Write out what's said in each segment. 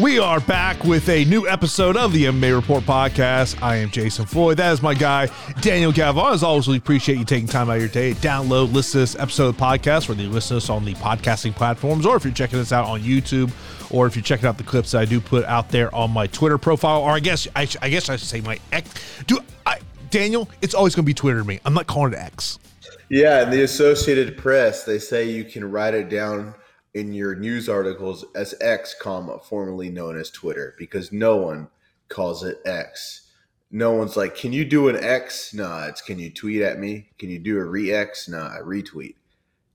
We are back with a new episode of the MMA Report podcast. I am Jason Floyd. That is my guy, Daniel Galvan. As always, we appreciate you taking time out of your day. Download, listen to this episode of the podcast, whether you listen to us on the podcasting platforms or if you're checking us out on YouTube or if you're checking out the clips that I do put out there on my Twitter profile, or I guess I, I guess I should say my X. Do I, Daniel? It's always going to be Twitter to me. I'm not calling it X. Yeah, in the Associated Press, they say you can write it down in your news articles as X, comma, formerly known as Twitter, because no one calls it X. No one's like, can you do an X? Nah, it's can you tweet at me? Can you do a re-X? Nah, retweet.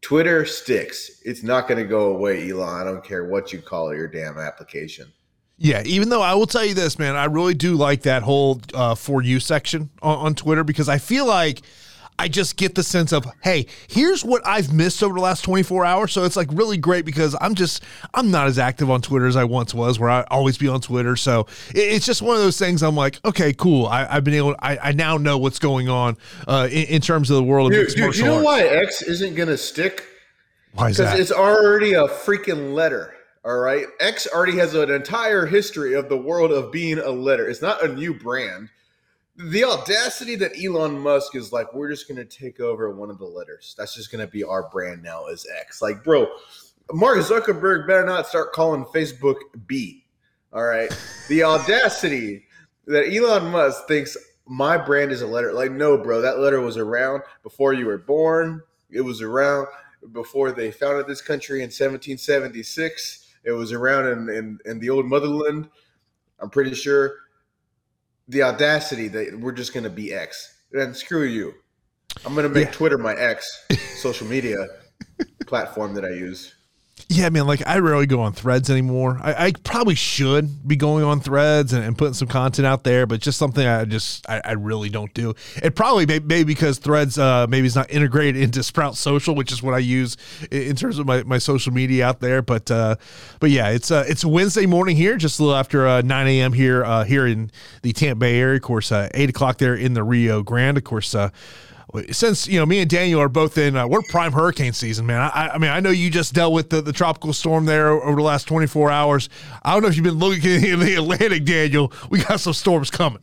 Twitter sticks. It's not going to go away, Elon. I don't care what you call your damn application. Yeah, even though I will tell you this, man, I really do like that whole uh, for you section on, on Twitter because I feel like – I just get the sense of, hey, here's what I've missed over the last 24 hours. So it's like really great because I'm just, I'm not as active on Twitter as I once was, where I always be on Twitter. So it's just one of those things I'm like, okay, cool. I, have been able, I, I, now know what's going on uh, in, in, terms of the world of dude, mixed dude, martial You know arts. why X isn't going to stick? Why is that? Because it's already a freaking letter. All right. X already has an entire history of the world of being a letter. It's not a new brand the audacity that Elon Musk is like, we're just gonna take over one of the letters. That's just gonna be our brand now as X. Like, bro, Mark Zuckerberg better not start calling Facebook B. All right. The audacity that Elon Musk thinks my brand is a letter. Like, no, bro, that letter was around before you were born. It was around before they founded this country in 1776. It was around in, in, in the old motherland. I'm pretty sure the audacity that we're just going to be X. And screw you. I'm going to make yeah. Twitter my X social media platform that I use. Yeah, man, like I rarely go on threads anymore. I, I probably should be going on threads and, and, putting some content out there, but just something I just I, I really don't do. It probably may, maybe because threads uh, maybe is not integrated into Sprout Social, which is what I use in, in terms of my, my social media out there. But uh, but yeah, it's uh, it's Wednesday morning here, just a little after uh, 9 a.m. here uh, here in the Tampa Bay area. Of course, uh, eight o'clock there in the Rio Grande. Of course, uh, since you know me and Daniel are both in, uh, we're prime hurricane season, man. I, I, mean, I know you just dealt with the, the tropical storm there over the last 24 hours. I don't know if you've been looking in the Atlantic, Daniel. We got some storms coming.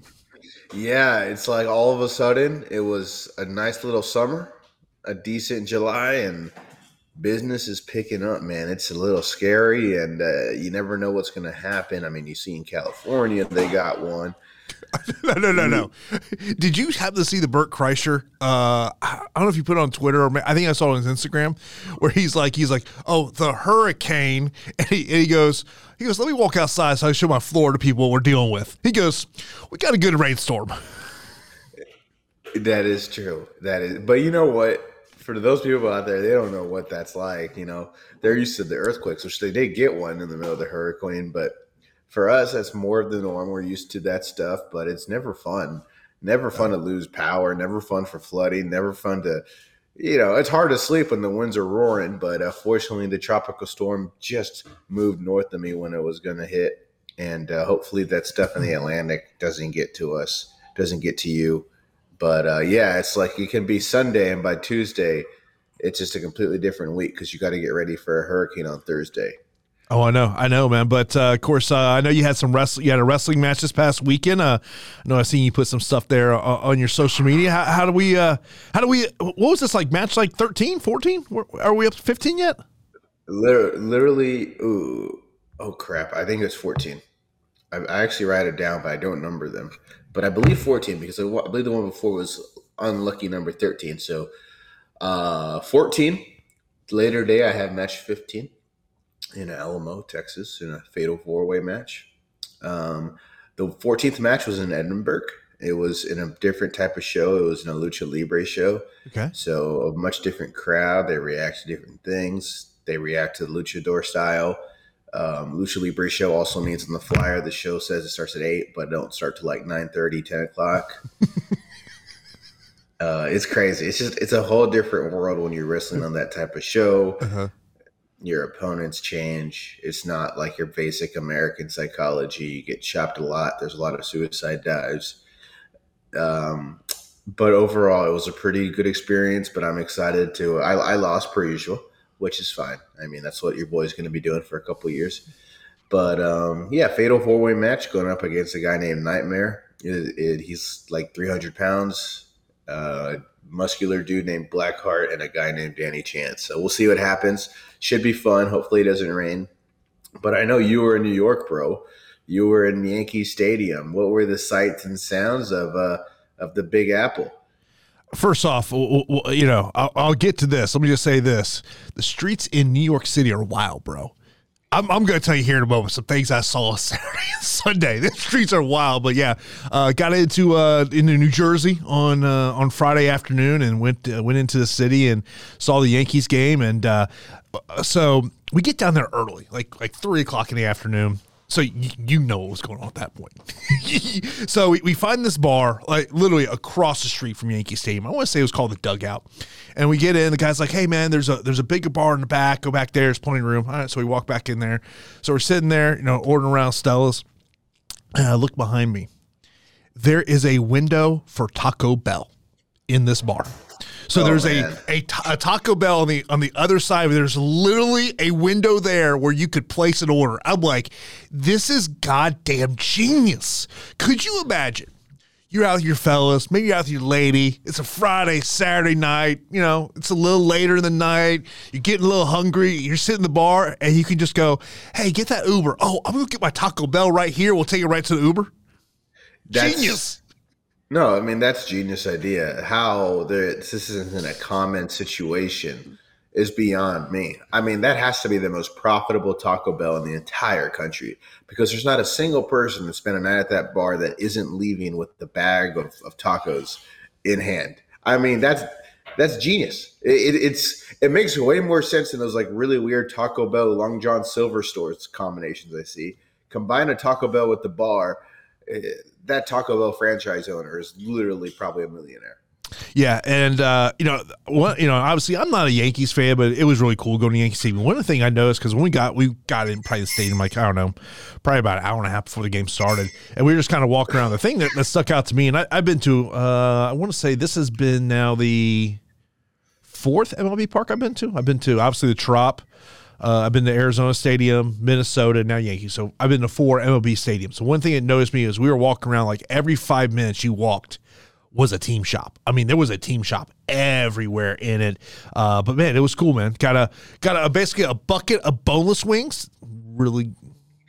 Yeah, it's like all of a sudden it was a nice little summer, a decent July, and business is picking up, man. It's a little scary, and uh, you never know what's going to happen. I mean, you see in California they got one. no, no, no, no. Did you happen to see the Bert Kreischer? Uh, I don't know if you put it on Twitter or I think I saw it on his Instagram, where he's like, he's like, oh, the hurricane, and he, and he goes, he goes, let me walk outside so I show my to people what we're dealing with. He goes, we got a good rainstorm. That is true. That is, but you know what? For those people out there, they don't know what that's like. You know, they're used to the earthquakes, which they did get one in the middle of the hurricane, but for us, that's more of the norm. We're used to that stuff, but it's never fun. Never fun to lose power. Never fun for flooding. Never fun to, you know, it's hard to sleep when the winds are roaring. But uh, fortunately, the tropical storm just moved north of me when it was going to hit, and uh, hopefully that stuff in the Atlantic doesn't get to us, doesn't get to you. But uh, yeah, it's like it can be Sunday, and by Tuesday, it's just a completely different week because you got to get ready for a hurricane on Thursday. Oh, I know, I know, man. But uh, of course, uh, I know you had some wrestling. You had a wrestling match this past weekend. Uh, I know I seen you put some stuff there uh, on your social media. How, how do we? Uh, how do we? What was this like? Match like 13, 14? Are we up to fifteen yet? Literally, literally ooh, oh crap! I think it's fourteen. I, I, actually write it down, but I don't number them. But I believe fourteen because I, I believe the one before was unlucky number thirteen. So, uh, fourteen. Later day, I have match fifteen in Alamo, Texas, in a fatal four way match. Um, the 14th match was in Edinburg. It was in a different type of show. It was in a lucha libre show. Okay. So a much different crowd. They react to different things. They react to the luchador style. Um, lucha libre show also means on the flyer the show says it starts at eight, but don't start to like 9 30, 10 o'clock. uh, it's crazy. It's just it's a whole different world when you're wrestling on that type of show. Uh-huh your opponents change. It's not like your basic American psychology. You get chopped a lot. There's a lot of suicide dives. Um, but overall, it was a pretty good experience. But I'm excited to. I, I lost per usual, which is fine. I mean, that's what your boy's going to be doing for a couple years. But um, yeah, fatal four way match going up against a guy named Nightmare. It, it, he's like 300 pounds, uh, muscular dude named Blackheart, and a guy named Danny Chance. So we'll see what happens. Should be fun. Hopefully, it doesn't rain. But I know you were in New York, bro. You were in Yankee Stadium. What were the sights and sounds of uh, of the Big Apple? First off, you know, I'll, I'll get to this. Let me just say this: the streets in New York City are wild, bro. I'm, I'm going to tell you here in a moment some things I saw Saturday and Sunday. The streets are wild, but yeah, uh, got into uh, into New Jersey on uh, on Friday afternoon and went uh, went into the city and saw the Yankees game. And uh, so we get down there early, like like three o'clock in the afternoon. So you, you know what was going on at that point. so we, we find this bar like literally across the street from Yankee Stadium. I want to say it was called the Dugout. And we get in. The guy's like, "Hey man, there's a there's a bigger bar in the back. Go back there. There's plenty of room." All right, so we walk back in there. So we're sitting there, you know, ordering around Stella's. And I look behind me. There is a window for Taco Bell in this bar. So oh, there's a, a, a Taco Bell on the on the other side. There's literally a window there where you could place an order. I'm like, this is goddamn genius. Could you imagine? You're out with your fellas, maybe you're out with your lady. It's a Friday, Saturday night. You know, it's a little later in the night. You're getting a little hungry. You're sitting in the bar, and you can just go, "Hey, get that Uber." Oh, I'm gonna get my Taco Bell right here. We'll take it right to the Uber. That's, Genius. No, I mean that's genius idea. How this isn't a common situation is beyond me. I mean that has to be the most profitable Taco Bell in the entire country because there's not a single person that spent a night at that bar that isn't leaving with the bag of, of tacos in hand. I mean that's that's genius. It, it, it's it makes way more sense than those like really weird Taco Bell Long John Silver stores combinations I see. Combine a Taco Bell with the bar. It, eh, that Taco Bell franchise owner is literally probably a millionaire. Yeah, and uh, you know, you know, obviously, I'm not a Yankees fan, but it was really cool going to Yankee Stadium. One things I noticed because when we got we got in probably the stadium, like I don't know, probably about an hour and a half before the game started, and we were just kind of walking around. The thing that, that stuck out to me, and I, have been to, uh, I want to say this has been now the fourth MLB park I've been to. I've been to obviously the Trop. Uh, I've been to Arizona Stadium, Minnesota, now Yankees. So I've been to four MLB stadiums. So one thing that noticed me is we were walking around like every five minutes you walked was a team shop. I mean, there was a team shop everywhere in it. Uh, but man, it was cool, man. Got a got a basically a bucket of boneless wings. Really,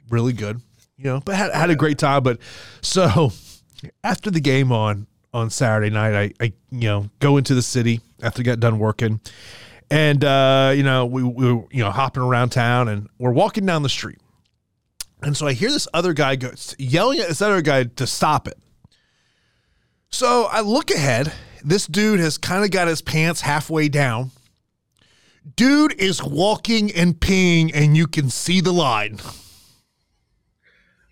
really good. You know, but had, had a great time. But so after the game on on Saturday night, I, I you know go into the city after I got done working, and uh, you know we, we were you know hopping around town and we're walking down the street. And so i hear this other guy go yelling at this other guy to stop it. So i look ahead. This dude has kind of got his pants halfway down. Dude is walking and peeing and you can see the line.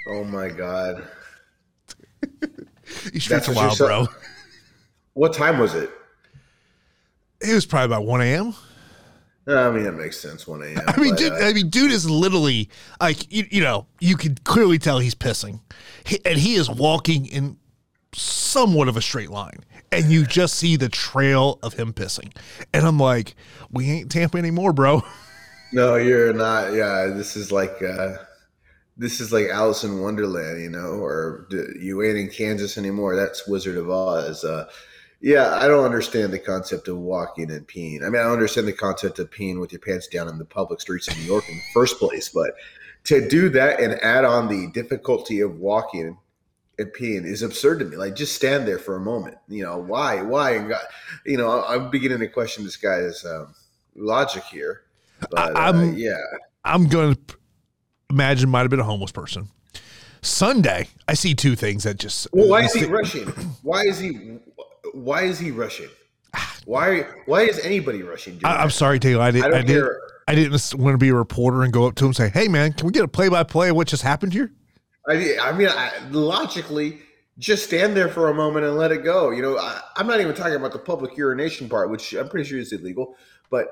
Oh my god. These streets are wild bro. What time was it? It was probably about 1 a.m I mean, that makes sense. One a.m. I mean, dude. Uh, I mean, dude is literally like you, you know you could clearly tell he's pissing, he, and he is walking in somewhat of a straight line, and you just see the trail of him pissing, and I'm like, we ain't Tampa anymore, bro. No, you're not. Yeah, this is like. uh this is like Alice in Wonderland, you know, or you ain't in Kansas anymore. That's Wizard of Oz. Uh, yeah, I don't understand the concept of walking and peeing. I mean, I understand the concept of peeing with your pants down in the public streets of New York in the first place, but to do that and add on the difficulty of walking and peeing is absurd to me. Like, just stand there for a moment. You know, why? Why? And God, you know, I'm beginning to question this guy's um, logic here. But I'm, uh, yeah, I'm going to imagine might have been a homeless person. Sunday, I see two things that just. Well, why is he rushing? Why is he? Why is he rushing? Why why is anybody rushing? I, am sorry, Taylor. I, did, I, I didn't. I didn't want to be a reporter and go up to him and say, "Hey, man, can we get a play by play of what just happened here?" I, I mean, I, logically, just stand there for a moment and let it go. You know, I, am not even talking about the public urination part, which I'm pretty sure is illegal, but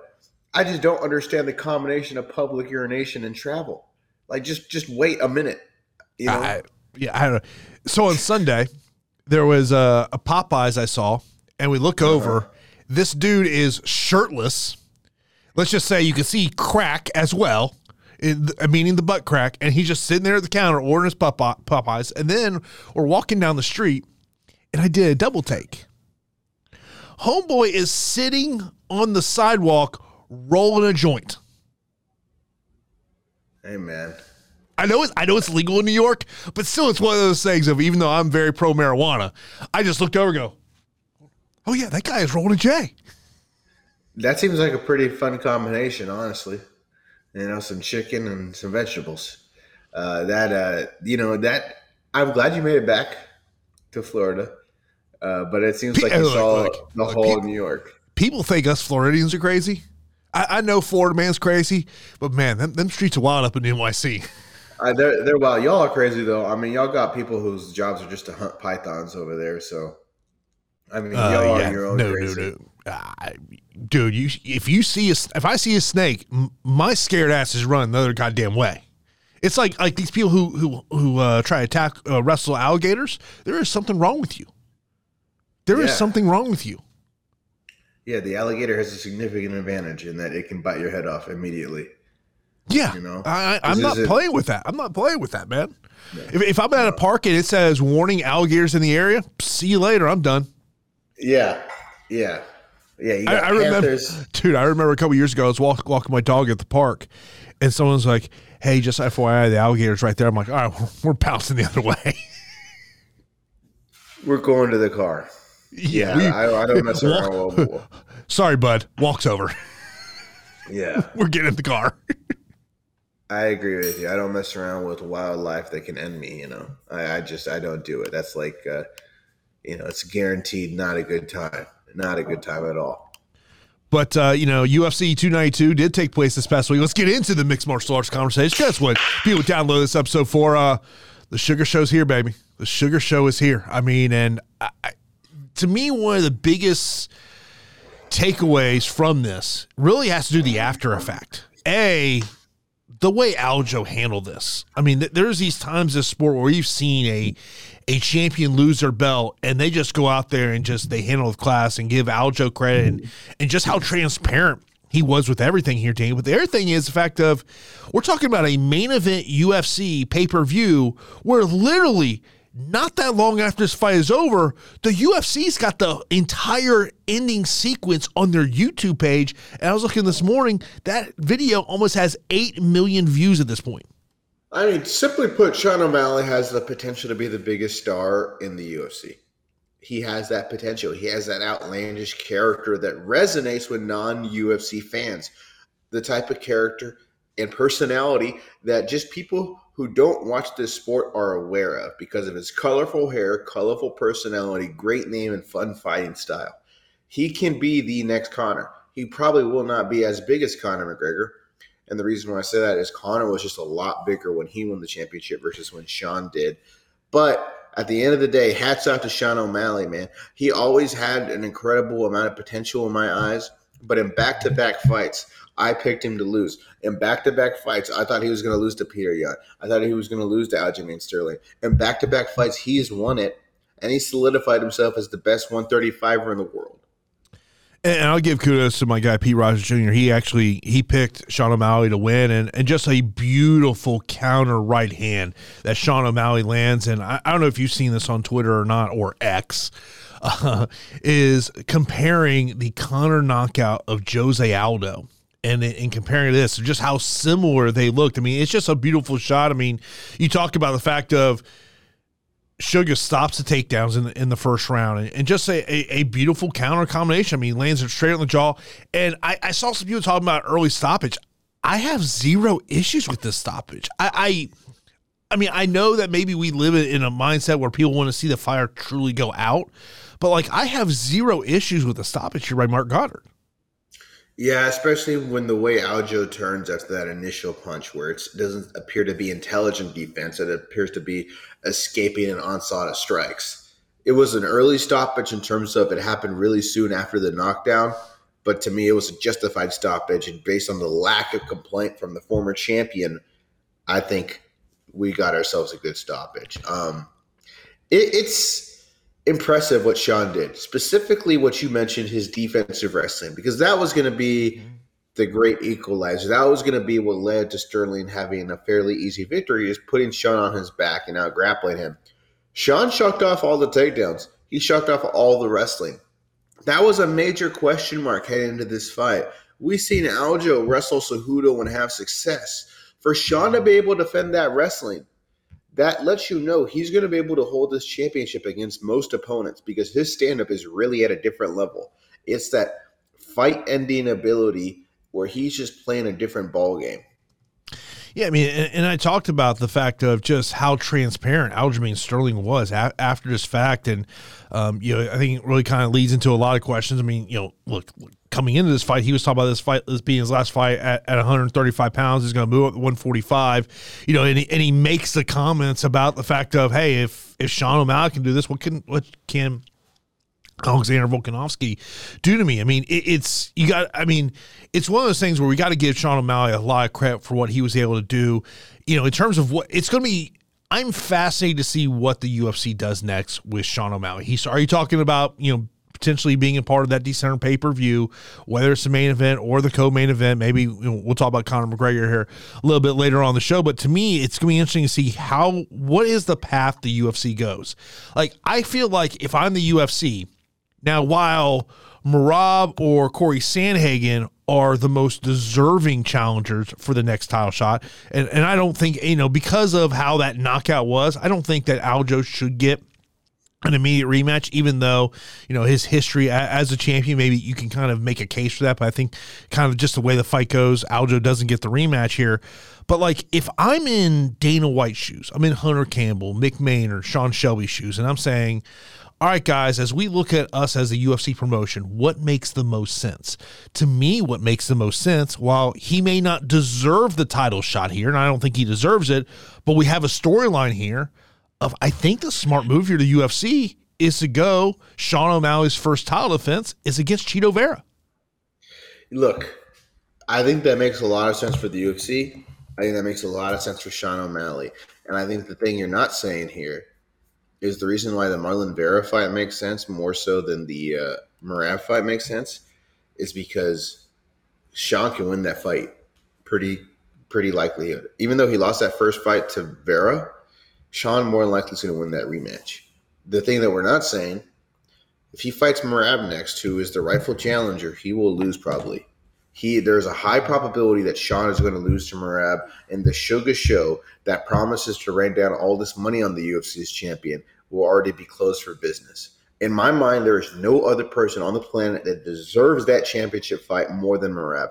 I just don't understand the combination of public urination and travel. Like, just just wait a minute. You know? I, yeah, I don't know. So on Sunday there was a, a Popeyes I saw, and we look uh-huh. over. This dude is shirtless, let's just say you can see crack as well, in, meaning the butt crack, and he's just sitting there at the counter ordering his Popeyes, and then we're walking down the street, and I did a double take. Homeboy is sitting on the sidewalk rolling a joint. Hey man. I know it's I know it's legal in New York, but still it's one of those things of even though I'm very pro marijuana, I just looked over and go, Oh yeah, that guy is rolling a J. That seems like a pretty fun combination, honestly. You know, some chicken and some vegetables. Uh, that uh, you know that I'm glad you made it back to Florida, uh, but it seems like saw look, the whole people, New York. People think us Floridians are crazy. I, I know Florida man's crazy, but man, them, them streets are wild up in NYC. Uh, they're they're wild. Y'all are crazy though. I mean, y'all got people whose jobs are just to hunt pythons over there. So, I mean, uh, y'all yeah. are your own no, crazy. No, no, uh, dude. You if you see a, if I see a snake, my scared ass is running the other goddamn way. It's like like these people who who who uh, try to attack uh, wrestle alligators. There is something wrong with you. There yeah. is something wrong with you. Yeah, the alligator has a significant advantage in that it can bite your head off immediately. Yeah, you know, I, am not playing with that. I'm not playing with that, man. Yeah. If, if, I'm at a park and it says "warning alligators in the area," see you later. I'm done. Yeah, yeah, yeah. I, I remember, dude. I remember a couple years ago, I was walk, walking my dog at the park, and someone's like, "Hey, just FYI, the alligator's right there." I'm like, "All right, we're bouncing the other way." We're going to the car. Yeah, yeah we, I, I, don't mess around. Sorry, bud. Walks over. Yeah, we're getting in the car. I agree with you. I don't mess around with wildlife that can end me. You know, I, I just I don't do it. That's like, uh, you know, it's guaranteed not a good time. Not a good time at all. But uh, you know, UFC 292 did take place this past week. Let's get into the mixed martial arts conversation. Guess what? People download this episode for uh, the Suga Show's here, baby. The Suga Show is here. I mean, and I, to me, one of the biggest takeaways from this really has to do the after effect. A, the way Aljo handled this. I mean, there's these times in sport where you've seen a a champion lose their belt and they just go out there and just they handle the class and give Aljo credit and, and just how transparent he was with everything here, Danny. But the other thing is the fact of we're talking about a main event UFC pay per view where literally not that long after this fight is over, the UFC's got the entire ending sequence on their YouTube page. And I was looking this morning, that video almost has 8 million views at this point. I mean, simply put, Sean O'Malley has the potential to be the biggest star in the UFC. He has that potential. He has that outlandish character that resonates with non UFC fans. The type of character and personality that just people who don't watch this sport are aware of because of his colorful hair, colorful personality, great name, and fun fighting style. He can be the next Conor. He probably will not be as big as Conor McGregor. And the reason why I say that is Conor was just a lot bigger when he won the championship versus when Sean did. But at the end of the day, hats off to Sean O'Malley, man. He always had an incredible amount of potential in my eyes. But in back to back fights, I picked him to lose. In back to back fights, I thought he was going to lose to Petr Yan. I thought he was going to lose to Aljamain Sterling. In back to back fights, he's won it, and he solidified himself as the best 135er in the world. And I'll give kudos to my guy Pete Rogers Jr. He actually he picked Sean O'Malley to win, and, and just a beautiful counter right hand that Sean O'Malley lands. And I, I don't know if you've seen this on Twitter or not or X, uh, is comparing the Conor knockout of Jose Aldo and in comparing this, just how similar they looked. I mean, it's just a beautiful shot. I mean, you talk about the fact of Suga stops the takedowns in the, in the first round and, and just a, a, a, beautiful counter combination. I mean, lands it straight on the jaw. And I, I saw some people talking about early stoppage. I have zero issues with this stoppage. I, I I mean, I know that maybe we live in a mindset where people want to see the fire truly go out, but like I have zero issues with the stoppage here by Marc Goddard. Yeah, especially when the way Aljo turns after that initial punch, where it doesn't appear to be intelligent defense, it appears to be escaping an onslaught of strikes. It was an early stoppage in terms of it happened really soon after the knockdown, but to me, it was a justified stoppage. And based on the lack of complaint from the former champion, I think we got ourselves a good stoppage. Um, it, it's impressive what Sean did, specifically what you mentioned his defensive wrestling, because that was going to be the great equalizer. That was going to be what led to Sterling having a fairly easy victory, is putting Sean on his back and out grappling him. Sean shucked off all the takedowns. He shucked off all the wrestling. That was a major question mark heading into this fight. We've seen Aljo wrestle Cejudo and have success. For Sean to be able to defend that wrestling, that lets you know he's going to be able to hold this championship against most opponents because his stand up is really at a different level. It's that fight ending ability where he's just playing a different ball game. Yeah, I mean, and, and, I talked about the fact of just how transparent Aljamain Sterling was a- after this fact, and um, you know, I think it really kind of leads into a lot of questions. I mean, you know, look, coming into this fight, he was talking about this fight as being his last fight at, at 135 pounds. He's going to move up to 145. You know, and he, and he makes the comments about the fact of, hey, if if Sean O'Malley can do this, what can what can Alexander Volkanovski do to me. I mean, it, it's you got. I mean, it's one of those things where we got to give Sean O'Malley a lot of credit for what he was able to do. You know, in terms of what it's going to be. I'm fascinated to see what the UFC does next with Sean O'Malley. He's are you talking about you know potentially being a part of that December pay per view, whether it's the main event or the co main event. Maybe you know, we'll talk about Conor McGregor here a little bit later on the show. But to me, it's going to be interesting to see how what is the path the UFC goes. Like I feel like if I'm the UFC now, while Merab or Corey Sandhagen are the most deserving challengers for the next title shot, and, and I don't think, you know, because of how that knockout was, I don't think that Aljo should get an immediate rematch, even though, you know, his history as a champion, maybe you can kind of make a case for that. But I think kind of just the way the fight goes, Aljo doesn't get the rematch here. But like, if I'm in Dana White's shoes, I'm in Hunter Campbell, Mick Maynard, Sean Shelby's shoes, and I'm saying, all right, guys, as we look at us as a UFC promotion, what makes the most sense? To me, what makes the most sense, while he may not deserve the title shot here, and I don't think he deserves it, but we have a storyline here of I think the smart move here to UFC is to go Sean O'Malley's first title defense is against Chito Vera. Look, I think that makes a lot of sense for the UFC. I think that makes a lot of sense for Sean O'Malley. And I think the thing you're not saying here is the reason why the Marlon Vera fight makes sense more so than the uh, fight makes sense is because Sean can win that fight pretty pretty likelihood. Even though he lost that first fight to Vera, Sean more than likely is going to win that rematch. The thing that we're not saying, if he fights Merab next, who is the rightful challenger, he will lose probably he there's a high probability that Sean is going to lose to Merab and the Suga Show that promises to rain down all this money on the UFC's champion will already be closed for business. In my mind, there is no other person on the planet that deserves that championship fight more than Merab.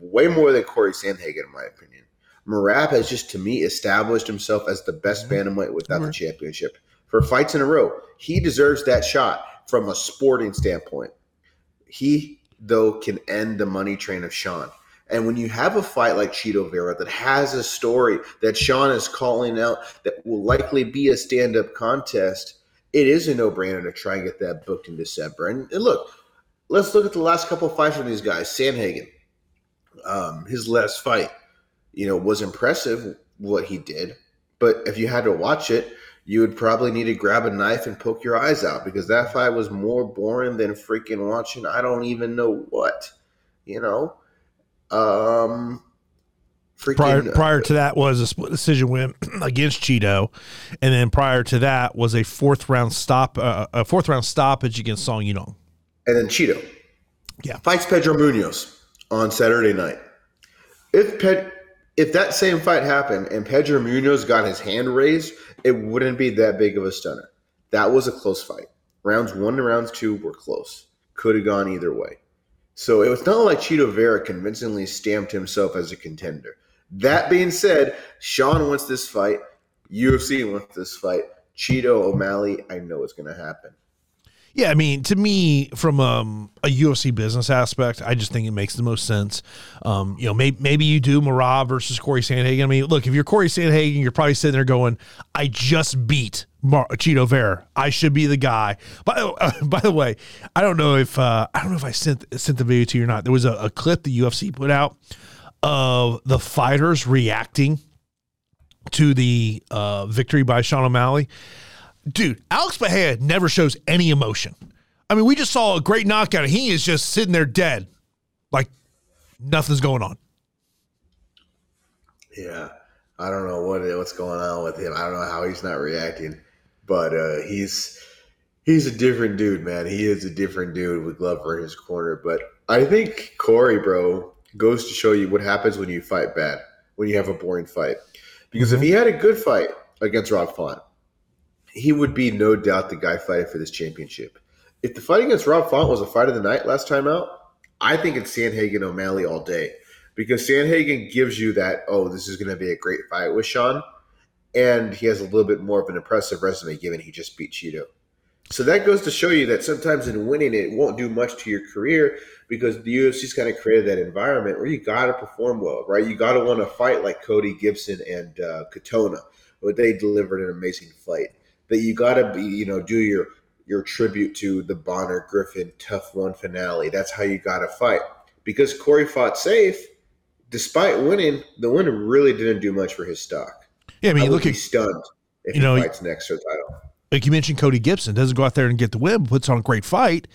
Way more than Corey Sandhagen, in my opinion. Merab has just, to me, established himself as the best mm-hmm. bantamweight without the championship. For fights in a row, he deserves that shot from a sporting standpoint. He though, can end the money train of Sean. And when you have a fight like Chito Vera that has a story that Sean is calling out that will likely be a stand up contest, it is a no brainer to try and get that booked in December. And, and, look, let's look at the last couple fights from these guys. Sandhagen, um, his last fight, you know, was impressive what he did. But if you had to watch it, you would probably need to grab a knife and poke your eyes out because that fight was more boring than freaking watching I don't even know what. You know? Um freaking, prior, prior to that was a split decision win against Chito, and then prior to that was a fourth round stop, uh, a fourth round stoppage against Song Yadong. And then Chito. yeah, fights Pedro Munoz on Saturday night. If Ped, if that same fight happened and Pedro Munoz got his hand raised, it wouldn't be that big of a stunner. That was a close fight. Rounds one to rounds two were close. Could have gone either way. So it was not like Chito Vera convincingly stamped himself as a contender. That being said, Sean wants this fight. UFC wants this fight. Chito O'Malley, I know it's going to happen. Yeah, I mean, to me, from um, a UFC business aspect, I just think it makes the most sense. Um, you know, maybe, maybe you do Merab versus Corey Sandhagen. I mean, look, if you're Corey Sandhagen, you're probably sitting there going, "I just beat Mar- Chito Vera. I should be the guy." By, uh, by the way, I don't know if uh, I don't know if I sent sent the video to you or not. There was a, a clip the UFC put out of the fighters reacting to the uh, victory by Sean O'Malley dude, Alex Bahia never shows any emotion. I mean, we just saw a great knockout, and he is just sitting there dead. Like, nothing's going on. Yeah, I don't know what what's going on with him. I don't know how he's not reacting, but uh, he's he's a different dude, man. He is a different dude with Glover in his corner. But I think Corey, bro, goes to show you what happens when you fight bad, when you have a boring fight. Because if he had a good fight against Rob Font, he would be no doubt the guy fighting for this championship. If the fight against Rob Font was a fight of the night last time out, I think it's Sandhagen O'Malley all day. Because Sandhagen gives you that, oh, this is going to be a great fight with Sean. And he has a little bit more of an impressive resume given he just beat Chito. So that goes to show you that sometimes in winning it won't do much to your career because the UFC's kind of created that environment where you got to perform well, right? You got to want to fight like Cody Gibson and uh, Katona, but they delivered an amazing fight. That you got to be, you know, do your your tribute to the Bonner Griffin tough One finale. That's how you got to fight. Because Corey fought safe, despite winning, the win really didn't do much for his stock. Yeah, I mean, I look be at stunned if you know, he fights next for the title. like you mentioned Cody Gibson doesn't go out there and get the win, puts on a great fight,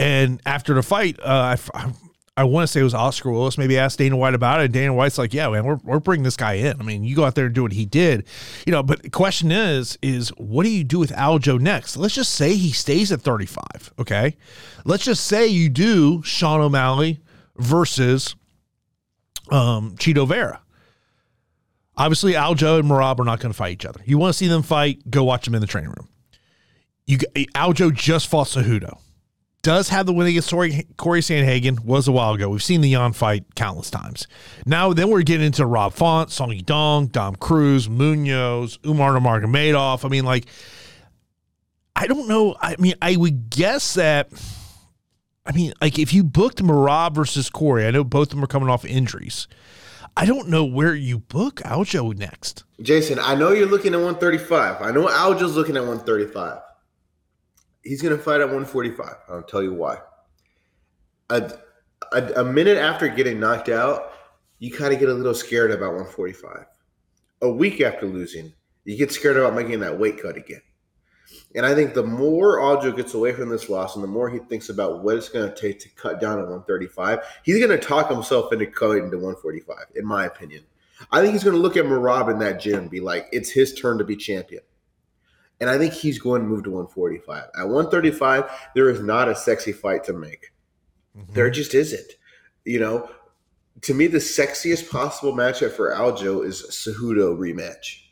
and after the fight, uh, I, I want to say it was Oscar Willis maybe asked Dana White about it. And Dana White's like, yeah, man, we're, we're bringing this guy in. I mean, you go out there and do what he did, you know. But the question is, is what do you do with Aljo next? Let's just say he stays at 35. Okay, let's just say you do Sean O'Malley versus um, Chito Vera. Obviously, Aljo and Merab are not going to fight each other. You want to see them fight? Go watch them in the training room. You Aljo just fought Cejudo. Does have the win against Corey, Corey. Was a while ago. We've seen the Yan fight countless times. Now, then we're getting into Rob Font, Song Yadong, Dom Cruz, Munoz, Umar Nurmagomedov. I mean, like, I don't know. I mean, I would guess that. I mean, like, if you booked Merab versus Corey, I know both of them are coming off injuries. I don't know where you book Aljo next. Jason, I know you're looking at 135. I know Aljo's looking at 135. He's going to fight at 145. I'll tell you why. A, a, a minute after getting knocked out, you kind of get a little scared about 145. A week after losing, you get scared about making that weight cut again. And I think the more Aljo gets away from this loss and the more he thinks about what it's going to take to cut down to 135, he's going to talk himself into cutting to 145, in my opinion. I think he's going to look at Merab in that gym and be like, it's his turn to be champion. And I think he's going to move to 145. At 135, there is not a sexy fight to make. Mm-hmm. There just isn't. You know, to me, the sexiest possible matchup for Aljo is Cejudo rematch.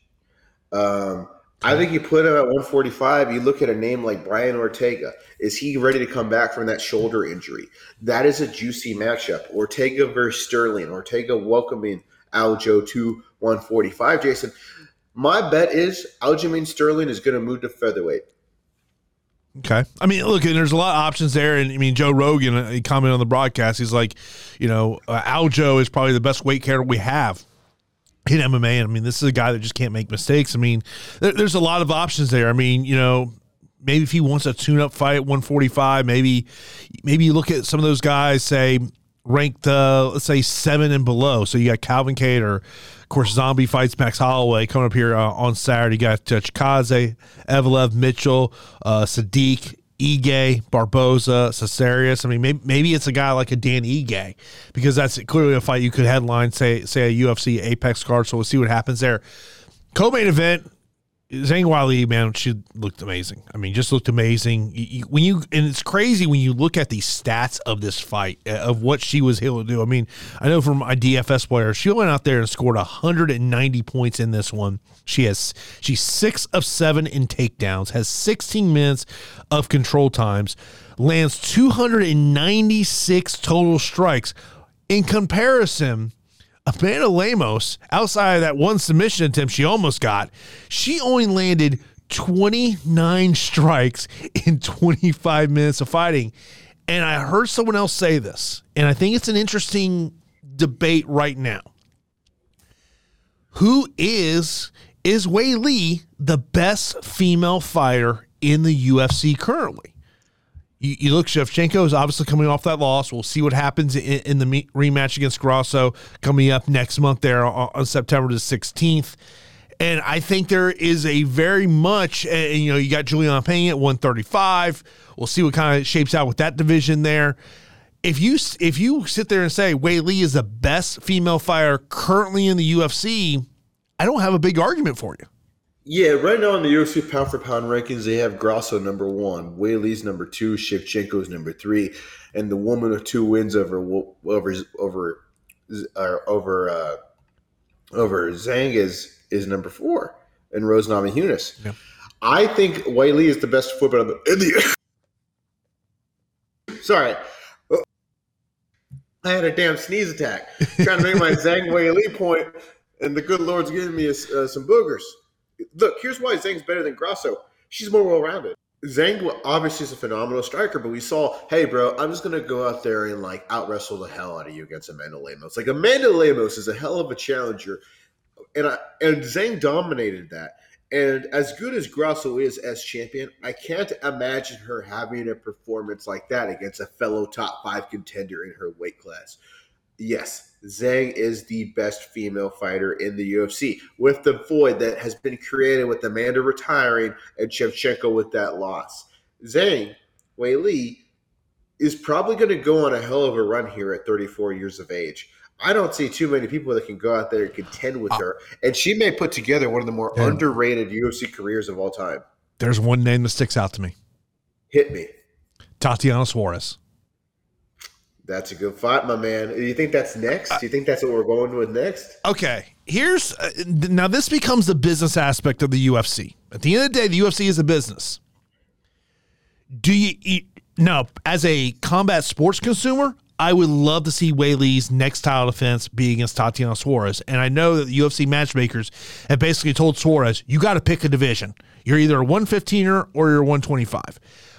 Um, I think you put him at 145. You look at a name like Brian Ortega. Is he ready to come back from that shoulder injury? That is a juicy matchup. Ortega versus Sterling. Ortega welcoming Aljo to 145. Jason, my bet is Aljamain Sterling is going to move to featherweight. Okay. I mean, look, and there's a lot of options there. And I mean, Joe Rogan, uh, he commented on the broadcast. He's like, you know, uh, Aljo is probably the best weight carrier we have in MMA. And I mean, this is a guy that just can't make mistakes. I mean, there, there's a lot of options there. I mean, you know, maybe if he wants a tune up fight at 145, maybe, maybe you look at some of those guys, say, ranked, uh, let's say seven and below. So you got Calvin of course, Zombie fights Max Holloway coming up here uh, on Saturday. You got uh, Chikadze, Evloev, Mitchell, uh, Sodiq, Ige, Barboza, Cesarius. I mean, maybe, maybe it's a guy like a Dan Ige because that's clearly a fight you could headline, say, say a UFC Apex card. So we'll see what happens there. Co-main event, Zhang Weili, man, she looked amazing. I mean, just looked amazing. When you and it's crazy when you look at the stats of this fight uh, of what she was able to do. I mean, I know from my DFS player, she went out there and scored 190 points in this one. She has she's six of seven in takedowns, has 16 minutes of control times, lands 296 total strikes. In comparison, Amanda Lemos, outside of that one submission attempt she almost got, she only landed 29 strikes in 25 minutes of fighting. And I heard someone else say this, and I think it's an interesting debate right now. Who is is Weili the best female fighter in the UFC currently? You, you look, Shevchenko is obviously coming off that loss. We'll see what happens in, in the rematch against Grasso coming up next month there on, on September the 16th. And I think there is a very much, and you know, you got Julian Payne at 135. We'll see what kind of shapes out with that division there. if you if you sit there and say Weili is the best female fighter currently in the UFC, I don't have a big argument for you. Yeah, right now in the UFC pound for pound rankings, they have Grasso number one, Weili's number two, Shevchenko's number three, and the woman with two wins over over over over uh, over Zhang is is number four, and Rose Namajunas. Yeah. I think Weili is the best footballer in the. Sorry, I had a damn sneeze attack trying to make my Zhang Weili point, and the good Lord's giving me uh, some boogers. Look, here's why Zhang's better than Grasso. She's more well rounded. Zhang obviously is a phenomenal striker, but we saw, hey, bro, I'm just gonna go out there and like out wrestle the hell out of you against Amanda Lemos. Like Amanda Lemos is a hell of a challenger, and I and Zhang dominated that. And as good as Grasso is as champion, I can't imagine her having a performance like that against a fellow top five contender in her weight class. Yes, Zhang is the best female fighter in the UFC with the void that has been created with Amanda retiring and Shevchenko with that loss. Zhang, Weili, is probably going to go on a hell of a run here at 34 years of age. I don't see too many people that can go out there and contend with uh, her. And she may put together one of the more yeah. underrated UFC careers of all time. There's one name that sticks out to me. Hit me. Tatiana Suarez. That's a good fight, my man. Do you think that's next? Do you think that's what we're going with next? Okay. Here's uh, now this becomes the business aspect of the UFC. At the end of the day, the UFC is a business. Do you eat now as a combat sports consumer? I would love to see Weili's next title defense be against Tatiana Suarez. And I know that the UFC matchmakers have basically told Suarez, you got to pick a division. You're either a 115er or you're a 125.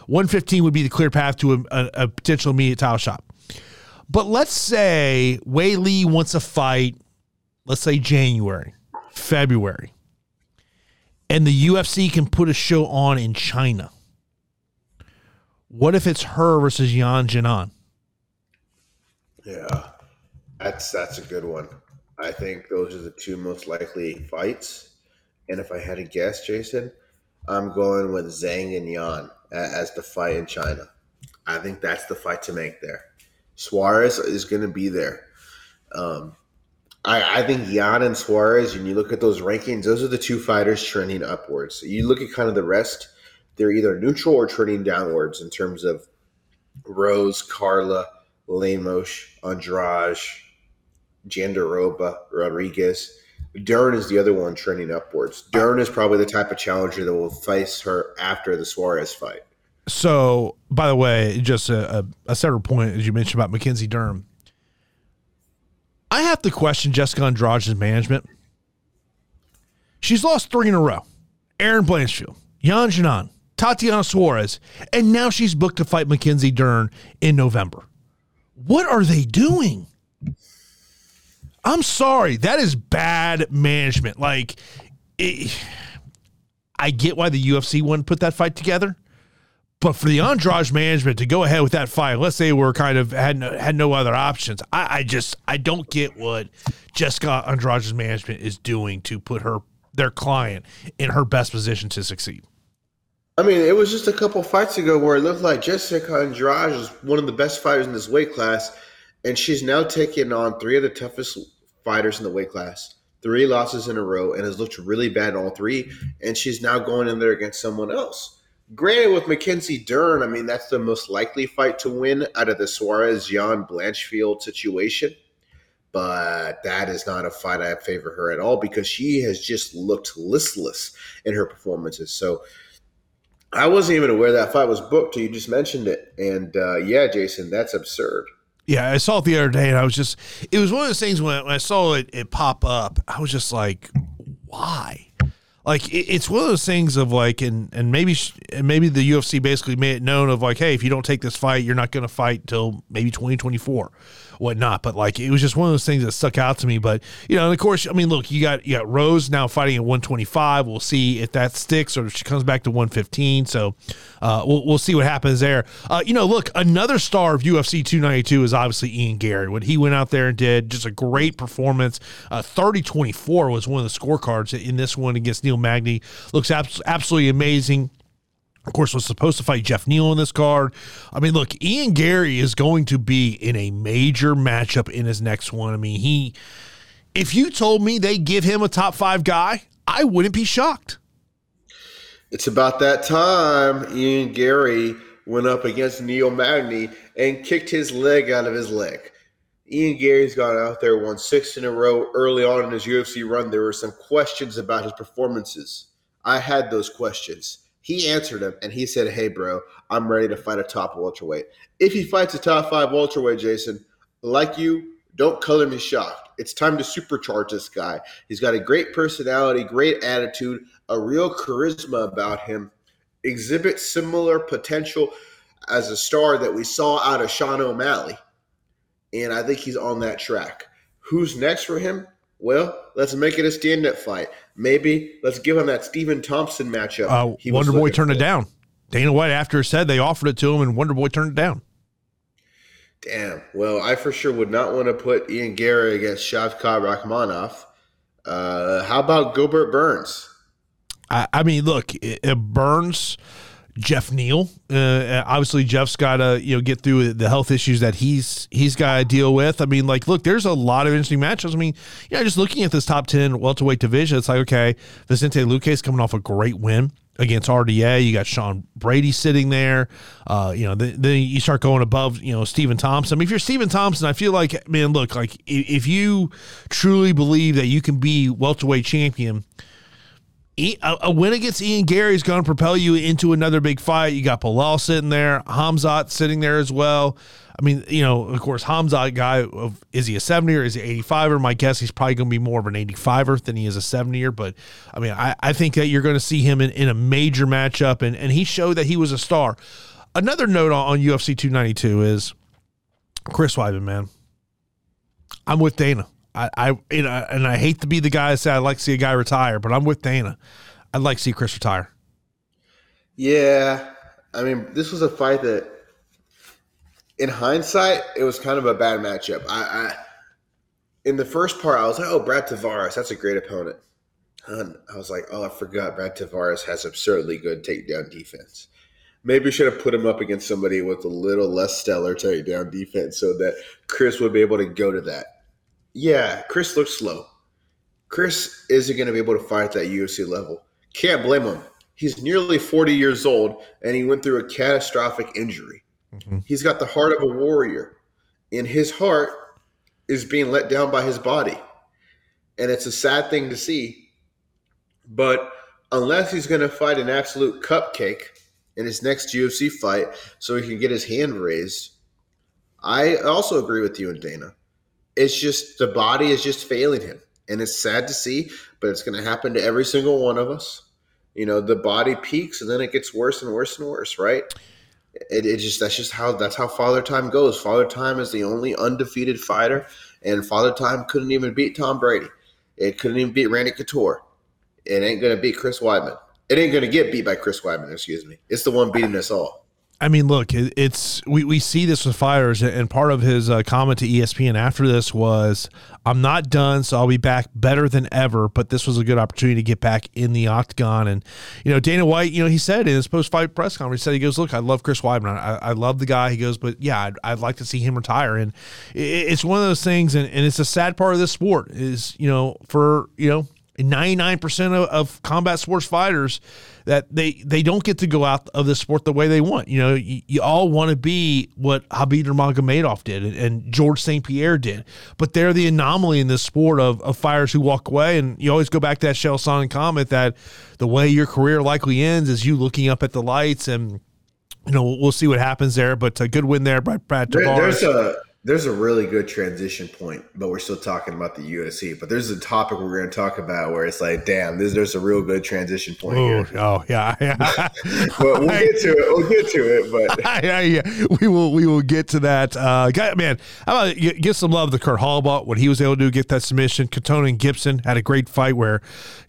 115 would be the clear path to a, a, a potential immediate title shot. But let's say Weili wants a fight, let's say January, February, and the UFC can put a show on in China. What if it's her versus Yan Xiaonan? Yeah, that's that's a good one. I think those are the two most likely fights. And if I had to guess, Jason, I'm going with Zhang and Yan as the fight in China. I think that's the fight to make there. Suarez is going to be there. Um, I, I, think Yan and Suarez, when you look at those rankings, those are the two fighters trending upwards. You look at kind of the rest, they're either neutral or trending downwards in terms of Rose, Carla, Lemos, Andrade, Jandiroba, Rodriguez. Dern is the other one trending upwards. Dern is probably the type of challenger that will face her after the Suarez fight. So, by the way, just a, a, a separate point as you mentioned about Mackenzie Dern. I have to question Jessica Andrade's management. She's lost three in a row. Erin Blanchfield, Yan Xiaonan, Tatiana Suarez, and now she's booked to fight Mackenzie Dern in November. What are they doing? I'm sorry. That is bad management. Like, it, I get why the UFC wouldn't put that fight together. But for the Andrade management to go ahead with that fight, let's say we're kind of had no, had no other options. I, I just I don't get what Jessica Andrade's management is doing to put her their client in her best position to succeed. I mean, it was just a couple fights ago where it looked like Jessica Andrade was one of the best fighters in this weight class, and she's now taking on three of the toughest fighters in the weight class. Three losses in a row, and has looked really bad in all three. And she's now going in there against someone else. Granted, with Mackenzie Dern, I mean that's the most likely fight to win out of the Suarez Yan Blanchfield situation. But that is not a fight I favor her at all because she has just looked listless in her performances. So I wasn't even aware that fight was booked. Till you just mentioned it, and uh, yeah, Jason, that's absurd. Yeah, I saw it the other day, and I was just, it was one of those things when, when I saw it, it pop up, I was just like, why? Like it, it's one of those things of like, and and maybe and maybe the UFC basically made it known of like, hey, if you don't take this fight, you're not going to fight until maybe 2024 whatnot. But like it was just one of those things that stuck out to me. But you know, and of course, I mean, look, you got you got Rose now fighting at 125. We'll see if that sticks or if she comes back to 115. So uh, we'll we'll see what happens there. Uh, you know, look, another star of UFC 292 is obviously Ian Garry. What he went out there and did, just a great performance. Uh, 30-24 was one of the scorecards in this one against Neil Magny. Looks abs- absolutely amazing. Of course, was supposed to fight Geoff Neal in this card. I mean, look, Ian Garry is going to be in a major matchup in his next one. I mean, he, if you told me they give him a top five guy, I wouldn't be shocked. It's about that time Ian Garry went up against Neil Magny and kicked his leg out of his leg. Ian Garry's gone out there, won six in a row early on in his UFC run. There were some questions about his performances. I had those questions. He answered him and he said, Hey, bro, I'm ready to fight a top welterweight. If he fights a top five welterweight, Jason, like you, don't color me shocked. It's time to supercharge this guy. He's got a great personality, great attitude, a real charisma about him, exhibit similar potential as a star that we saw out of Sean O'Malley. And I think he's on that track. Who's next for him? Well, let's make it a stand-up fight. Maybe let's give him that Stephen Thompson matchup. Uh, Wonder Boy turned for. it down. Dana White, after said they offered it to him, and Wonder Boy turned it down. Damn. Well, I for sure would not want to put Ian Garry against Shavkat Rakhmonov. Uh, how about Gilbert Burns? I, I mean, look, it, it Burns – Geoff Neal. Uh, obviously, Geoff's got to you know get through the health issues that he's he's got to deal with. I mean, like, look, there's a lot of interesting matches. I mean, yeah, just looking at this top ten welterweight division, it's like okay, Vicente Luque is coming off a great win against RDA. You got Sean Brady sitting there. Uh, you know, then, then you start going above, you know, Stephen Thompson. I mean, if you're Stephen Thompson, I feel like, man, look, like if you truly believe that you can be welterweight champion a win against Ian Garry is going to propel you into another big fight. You got Belal sitting there, Hamzat sitting there as well. I mean, you know, of course, Hamzat guy, of is he a 70 or is he 85er? My guess he's probably going to be more of an 85er than he is a 70er. But I mean, I, I think that you're going to see him in, in a major matchup, and, and he showed that he was a star. Another note on, on UFC 292 is Chris Weidman, man. I'm with Dana. I, I you know, and I hate to be the guy that say I like to see a guy retire, but I'm with Dana. I'd like to see Chris retire. Yeah, I mean, this was a fight that, in hindsight, it was kind of a bad matchup. I, I in the first part, I was like, "Oh, Brad Tavares, that's a great opponent." And I was like, "Oh, I forgot Brad Tavares has absurdly good takedown defense." Maybe should have put him up against somebody with a little less stellar takedown defense so that Chris would be able to go to that. Yeah, Chris looks slow. Chris isn't going to be able to fight at that UFC level. Can't blame him. He's nearly 40 years old and he went through a catastrophic injury. Mm-hmm. He's got the heart of a warrior, and his heart is being let down by his body. And it's a sad thing to see. But unless he's going to fight an absolute cupcake in his next UFC fight so he can get his hand raised, I also agree with you and Dana it's just the body is just failing him. And it's sad to see, but it's going to happen to every single one of us. You know, the body peaks and then it gets worse and worse and worse, right? It, it just that's just how that's how Father Time goes. Father Time is the only undefeated fighter, and Father Time couldn't even beat Tom Brady. It couldn't even beat Randy Couture. It ain't gonna beat Chris Weidman. It ain't gonna get beat by Chris Weidman. Excuse me. It's the one beating us all. I mean, look, it, it's we, we see this with fires, and part of his uh, comment to ESPN after this was, "I'm not done, so I'll be back better than ever." But this was a good opportunity to get back in the octagon, and you know, Dana White, you know, he said in his post-fight press conference, he said he goes, "Look, I love Chris Weidman, I, I love the guy." He goes, "But yeah, I'd, I'd like to see him retire," and it, it's one of those things, and, and it's a sad part of this sport is you know for you know 99% of, of combat sports fighters that they they don't get to go out of the sport the way they want. You know, you, you all want to be what Khabib Nurmagomedov did and, and George St. Pierre did, but they're the anomaly in this sport of, of fighters who walk away. And you always go back to that Chael Sonnen comment that the way your career likely ends is you looking up at the lights and you know we'll see what happens there. But a good win there by Brad Tavares. There's a there's a really good transition point, but we're still talking about the UFC. But there's a topic we're going to talk about where it's like, damn, there's, there's a real good transition point Ooh, here. Oh yeah, yeah. but we'll get to it. We'll get to it. But yeah, yeah, we will. We will get to that. Uh, guy, man, about get some love to Kurt Holobaugh what he was able to do, get that submission. Katona and Gibson had a great fight where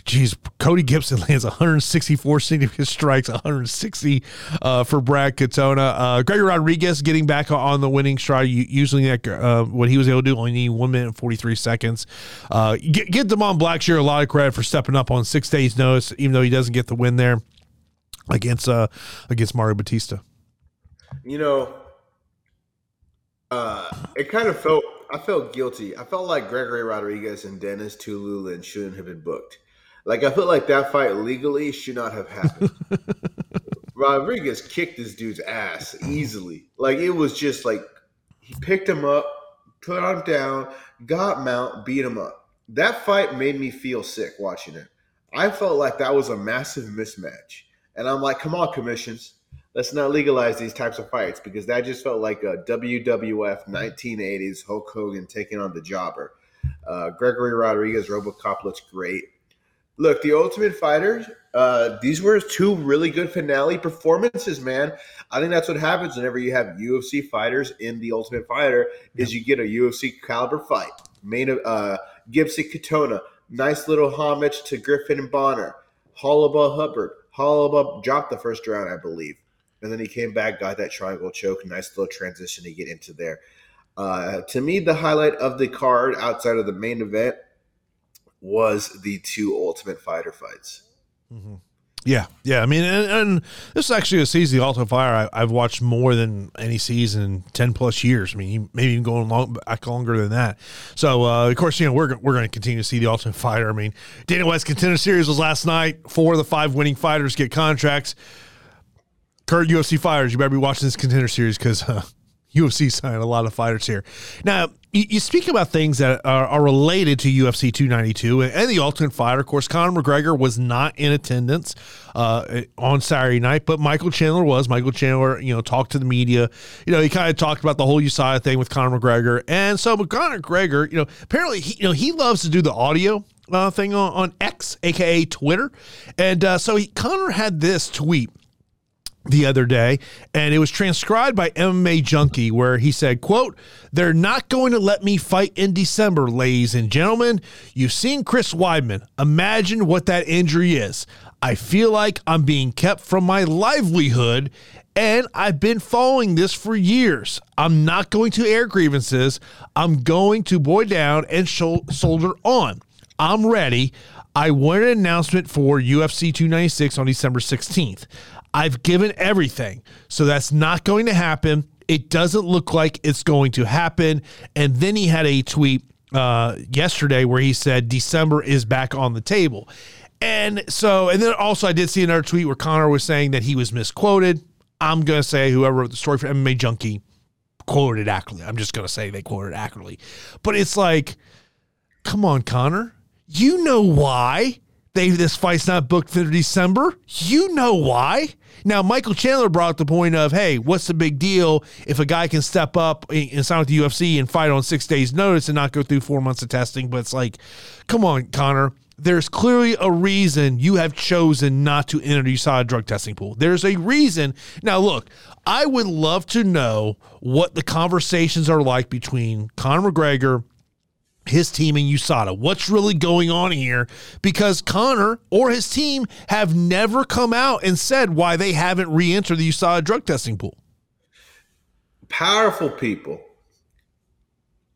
geez, Cody Gibson lands 164 significant strikes, 160 uh, for Brad Katona. Uh, Gregory Rodrigues getting back on the winning stride, using that uh, what he was able to do, only need one minute and 43 seconds. Uh, get, get Damon Blackshear a lot of credit for stepping up on six days' notice, even though he doesn't get the win there. against uh against Mario Bautista. You know, uh, it kind of felt I felt guilty. I felt like Gregory Rodrigues and Denis Tiuliulin shouldn't have been booked. Like I feel like that fight legally should not have happened. Rodrigues kicked this dude's ass easily. Like it was just like he picked him up, put him down, got mount, beat him up. That fight made me feel sick watching it. I felt like that was a massive mismatch. And I'm like, come on, commissions. Let's not legalize these types of fights because that just felt like a WWF 1980s Hulk Hogan taking on the jobber. Uh, Gregory Rodrigues, Robocop looks great. Look, the Ultimate Fighter, uh, these were two really good finale performances, man. I think that's what happens whenever you have UFC fighters in the Ultimate Fighter is you get a UFC caliber fight. Main uh, Gibson Katona, nice little homage to Griffin and Bonner. Holobaugh Hubbard, Holobaugh dropped the first round, I believe, and then he came back, got that triangle choke. Nice little transition to get into there. Uh, to me, the highlight of the card outside of the main event was the two Ultimate Fighter fights. Mm-hmm. Yeah, yeah. I mean, and, and, this is actually a season, the Ultimate Fire, I, have watched more than any season in ten plus years. I mean, maybe even going long back longer than that. So, uh, of course, you know we're we're going to continue to see the Ultimate Fighter. I mean, Dana White's Contender Series was last night. Four of the five winning fighters get contracts. Current UFC fighters, you better be watching this Contender Series because. Uh, UFC signed a lot of fighters here. Now, you, speak about things that are, are, related to UFC 292 and the Ultimate Fighter. Of course, Conor McGregor was not in attendance uh, on Saturday night, but Michael Chandler was. Michael Chandler, you know, talked to the media. You know, he kind of talked about the whole USADA thing with Conor McGregor, and so Conor McGregor, you know, apparently, he, you know, he loves to do the audio uh, thing on, on X, aka Twitter, and uh, so he, Conor had this tweet the other day and it was transcribed by MMA Junkie where he said, quote, they're not going to let me fight in December, ladies and gentlemen. You've seen Chris Weidman. Imagine what that injury is. I feel like I'm being kept from my livelihood and I've been following this for years. I'm not going to air grievances. I'm going to boy down and soldier on. I'm ready. I want an announcement for UFC 296 on December 16th. I've given everything. So that's not going to happen. It doesn't look like it's going to happen. And then he had a tweet uh, yesterday where he said December is back on the table. And so, and then also I did see another tweet where Conor was saying that he was misquoted. I'm going to say whoever wrote the story for MMA Junkie quoted accurately. I'm just going to say they quoted accurately. But it's like, come on, Conor. You know why they this fight's not booked for December. You know why. Now, Michael Chandler brought the point of, hey, what's the big deal if a guy can step up and sign with the UFC and fight on six days' notice and not go through four months of testing? But it's like, come on, Conor. There's clearly a reason you have chosen not to enter the USADA drug testing pool. There's a reason. Now, look, I would love to know what the conversations are like between Conor McGregor his team in USADA. What's really going on here? Because Conor or his team have never come out and said why they haven't re entered the USADA drug testing pool. Powerful people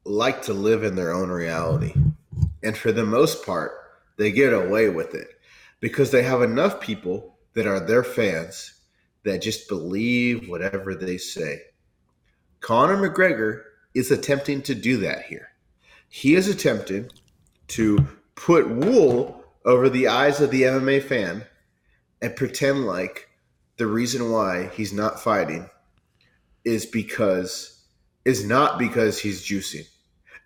like to live in their own reality. And for the most part, they get away with it because they have enough people that are their fans that just believe whatever they say. Conor McGregor is attempting to do that here he has attempted to put wool over the eyes of the MMA fan and pretend like the reason why he's not fighting is because is not because he's juicing.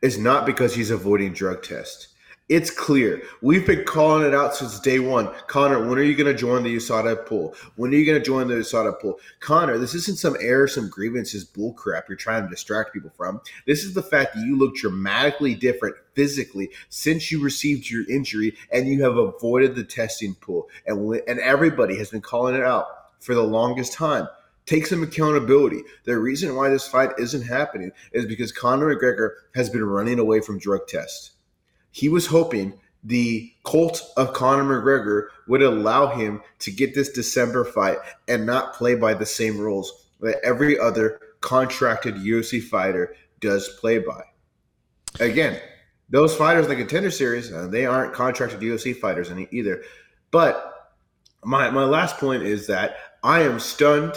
It's not because he's avoiding drug tests. It's clear. We've been calling it out since day one. Conor, when are you going to join the USADA pool? When are you going to join the USADA pool? Conor, this isn't some air, some grievances, bullcrap you're trying to distract people from. This is the fact that you look dramatically different physically since you received your injury and you have avoided the testing pool. And, and everybody has been calling it out for the longest time take some accountability. The reason why this fight isn't happening is because Conor McGregor has been running away from drug tests he was hoping the cult of Conor McGregor would allow him to get this December fight and not play by the same rules that every other contracted UFC fighter does play by. Again, those fighters in the contender series, uh, they aren't contracted UFC fighters any either. But my my last point is that I am stunned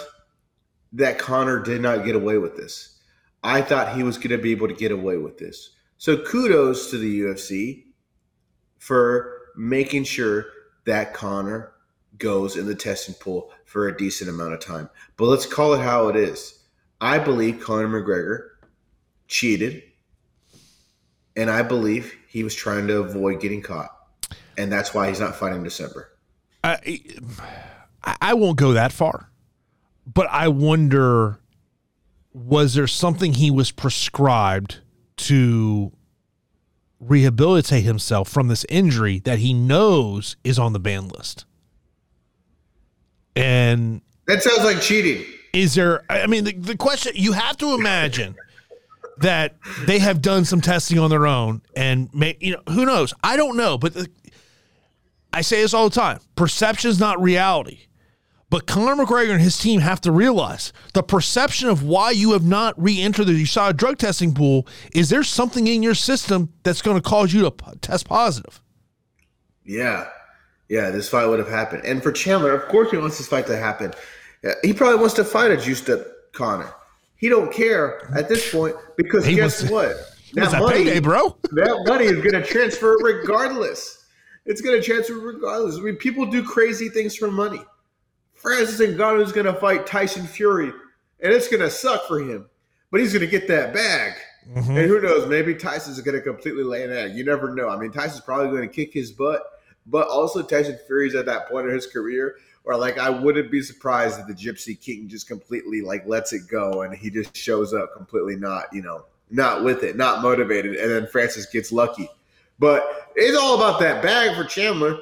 that Conor did not get away with this. I thought he was going to be able to get away with this. So kudos to the UFC for making sure that Conor goes in the testing pool for a decent amount of time. But let's call it how it is. I believe Conor McGregor cheated, and I believe he was trying to avoid getting caught, and that's why he's not fighting December. I I won't go that far, but I wonder was there something he was prescribed to rehabilitate himself from this injury that he knows is on the ban list? And that sounds like cheating. Is there, I mean, the, the question you have to imagine that they have done some testing on their own and, may, you know, who knows? I don't know, but the, I say this all the time perception is not reality. But Conor McGregor and his team have to realize the perception of why you have not re-entered the USADA drug testing pool is there something in your system that's going to cause you to p- test positive. Yeah, yeah, this fight would have happened. And for Chandler, of course, he wants this fight to happen. He probably wants to fight a juiced up Conor. He don't care at this point because he guess what? That money, payday, bro. that money is going to transfer regardless. It's going to transfer regardless. I mean, people do crazy things for money. Francis Ngannou is going to fight Tyson Fury, and it's going to suck for him, but he's going to get that bag. Mm-hmm. And who knows? Maybe Tyson's going to completely lay an egg. You never know. I mean, Tyson's probably going to kick his butt, but also Tyson Fury's at that point in his career where, like, I wouldn't be surprised if the Gypsy King just completely like lets it go and he just shows up completely not, you know, not with it, not motivated, and then Francis gets lucky. But it's all about that bag for Chandler.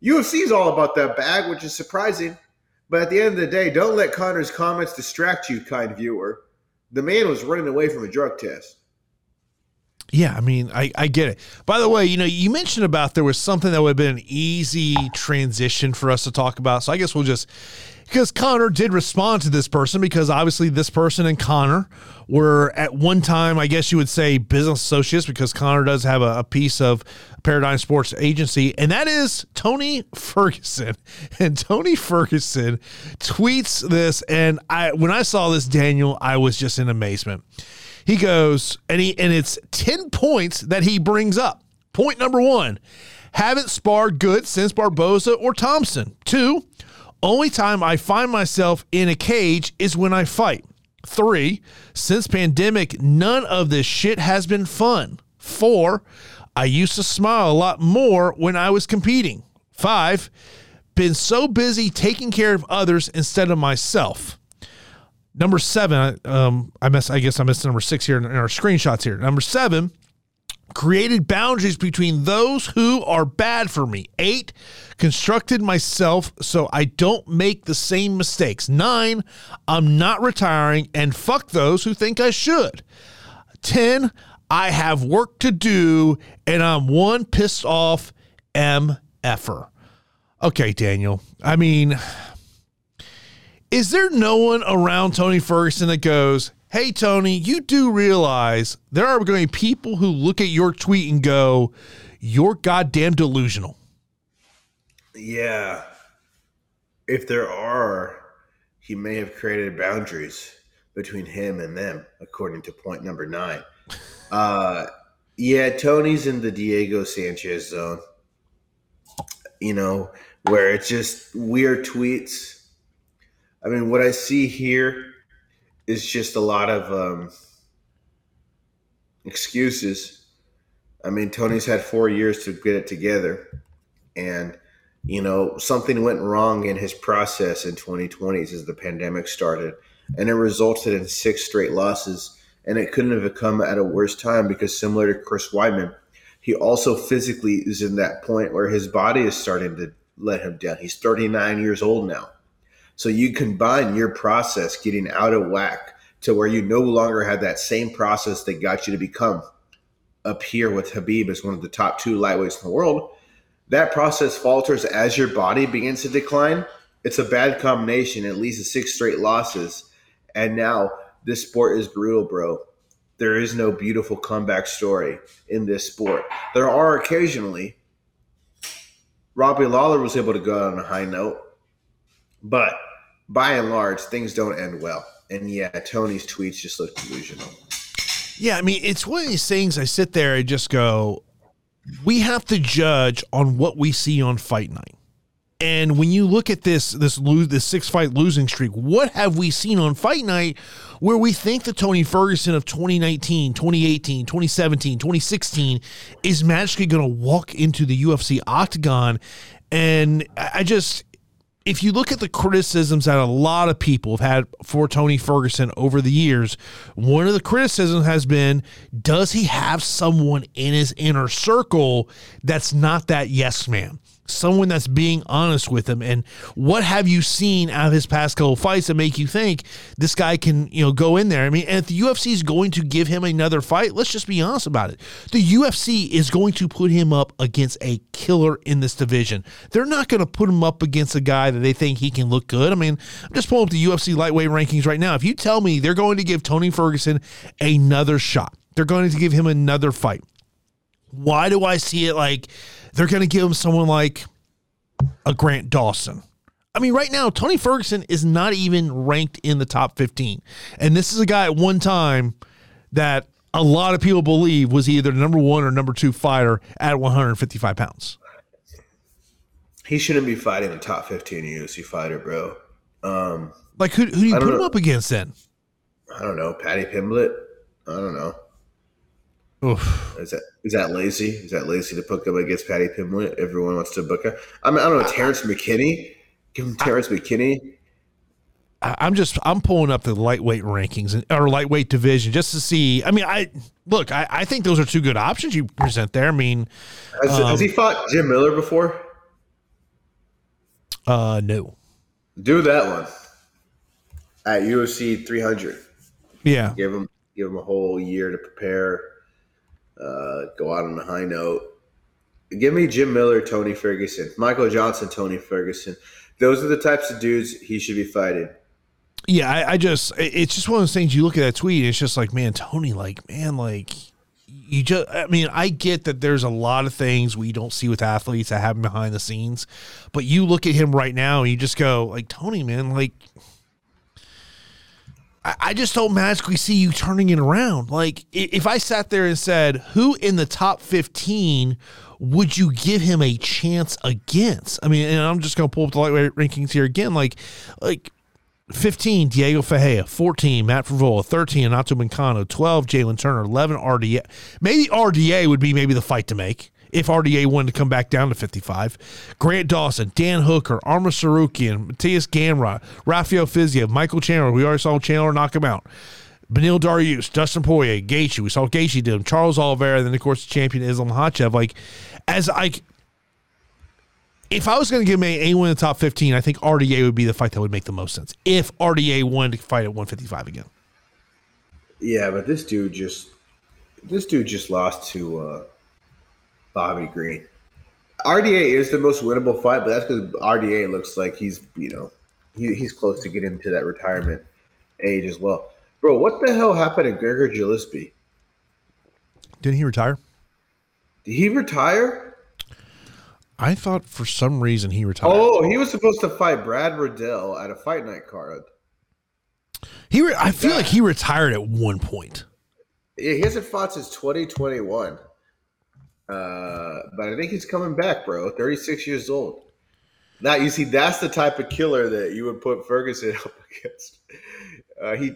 UFC is all about that bag, which is surprising. But at the end of the day, don't let Conor's comments distract you, kind viewer. The man was running away from a drug test. Yeah, I mean, I, I get it. By the way, you know, you mentioned about there was something that would have been an easy transition for us to talk about. So I guess we'll just because Conor did respond to this person because obviously this person and Conor were at one time, I guess you would say, business associates because Conor does have a, a piece of Paradigm Sports Agency, and that is Tony Ferguson. And Tony Ferguson tweets this, and I when I saw this, Daniel, I was just in amazement. He goes, and he and it's 10 points that he brings up. Point number one. Haven't sparred good since Barboza or Thompson. Two, only time I find myself in a cage is when I fight. Three, since pandemic, none of this shit has been fun. Four, I used to smile a lot more when I was competing. Five, been so busy taking care of others instead of myself. Number seven, um, I mess. I guess I missed number six here in our screenshots here. Number seven, created boundaries between those who are bad for me. Eight, constructed myself so I don't make the same mistakes. Nine, I'm not retiring and fuck those who think I should. 10, I have work to do and I'm one pissed off MFer. Okay, Daniel. I mean, is there no one around Tony Ferguson that goes, Hey, Tony, you do realize there are going to be people who look at your tweet and go, You're goddamn delusional. Yeah. If there are, he may have created boundaries between him and them, according to point number nine. Uh, yeah, Tony's in the Diego Sanchez zone. You know, where it's just weird tweets. I mean, what I see here is just a lot of um, excuses. I mean, Tony's had four years to get it together, and you know something went wrong in his process in 2020 as the pandemic started, and it resulted in six straight losses. And it couldn't have come at a worse time because, similar to Chris Weidman, he also physically is in that point where his body is starting to let him down. He's 39 years old now so you combine your process getting out of whack to where you no longer have that same process that got you to become up here with Khabib as one of the top two lightweights in the world. That process falters as your body begins to decline. It's a bad combination, at least six straight losses. And now this sport is brutal, bro. There is no beautiful comeback story in this sport. There are occasionally. Robbie Lawler was able to go out on a high note But by and large, things don't end well. And yeah, Tony's tweets just look delusional. Yeah, I mean, it's one of these things I sit there and just go, we have to judge on what we see on fight night. And when you look at this this lose this six fight losing streak, what have we seen on fight night where we think the Tony Ferguson of 2019, 2018, 2017, 2016 is magically going to walk into the UFC octagon and I just if you look at the criticisms that a lot of people have had for Tony Ferguson over the years, one of the criticisms has been does he have someone in his inner circle that's not that yes man? Someone that's being honest with him. And what have you seen out of his past couple fights that make you think this guy can, you know, go in there? I mean, and if the UFC is going to give him another fight, let's just be honest about it. The UFC is going to put him up against a killer in this division. They're not going to put him up against a guy that they think he can look good. I mean, I'm just pulling up the UFC lightweight rankings right now. If you tell me they're going to give Tony Ferguson another shot, they're going to give him another fight. Why do I see it like they're going to give him someone like a Grant Dawson. I mean, right now, Tony Ferguson is not even ranked in the top 15. And this is a guy at one time that a lot of people believe was either number one or number two fighter at 155 pounds. He shouldn't be fighting the top 15 UFC fighter, bro. Um, like, who, who do you put know. him up against then? I don't know. Paddy Pimblett? I don't know. Oof. Is that is that lazy? Is that lazy to put up against Paddy Pimblett? Everyone wants to book him. I mean, I don't know. Terrence McKinney. Give him Terrence McKinney. I'm just I'm pulling up the lightweight rankings or lightweight division just to see. I mean, I look. I, I think those are two good options you present there. I mean, has, um, has he fought Jim Miller before? Uh, no. Do that one at UFC 300. Yeah, give him give him a whole year to prepare uh, go out on a high note. Give me Jim Miller, Tony Ferguson, Michael Johnson, Tony Ferguson. Those are the types of dudes he should be fighting. Yeah, I, I just it's just one of those things. You look at that tweet, it's just like, man, Tony, like, man, like you just i mean i get that there's a lot of things we don't see with athletes that happen behind the scenes but you look at him right now and you just go like tony man like I just don't magically see you turning it around. Like, if I sat there and said, who in the top 15 would you give him a chance against? I mean, and I'm just going to pull up the lightweight rankings here again. Like, like 15, Diego Ferreira. 14, Matt Frevola. 13, Renato Moicano. 12, Jalen Turner. 11, RDA. Maybe RDA would be maybe the fight to make if RDA wanted to come back down to 55. Grant Dawson, Dan Hooker, Arman Tsarukyan, Matthias Gamrot, Rafael Fiziev, Michael Chandler. We already saw Chandler knock him out. Beneil Dariush, Dustin Poirier, Gaethje. We saw Gaethje did him. Charles Oliveira, then of course the champion Islam Makhachev. Like, as I, if I was going to give anyone in the top 15, I think RDA would be the fight that would make the most sense. If RDA wanted to fight at 155 again. Yeah, but this dude just, this dude just lost to. uh Bobby Green. RDA is the most winnable fight, but that's because RDA looks like he's you know he, he's close to getting to that retirement age as well. Bro, what the hell happened to Gregor Gillespie? Didn't he retire? Did he retire? I thought for some reason he retired. Oh, he was supposed to fight Brad Riddell at a fight night card. He, re- I feel like he retired at one point. Yeah, he hasn't fought since 2021. Uh, but I think he's coming back, bro. 36 years old. Now you see, that's the type of killer that you would put Ferguson up against. Uh, he,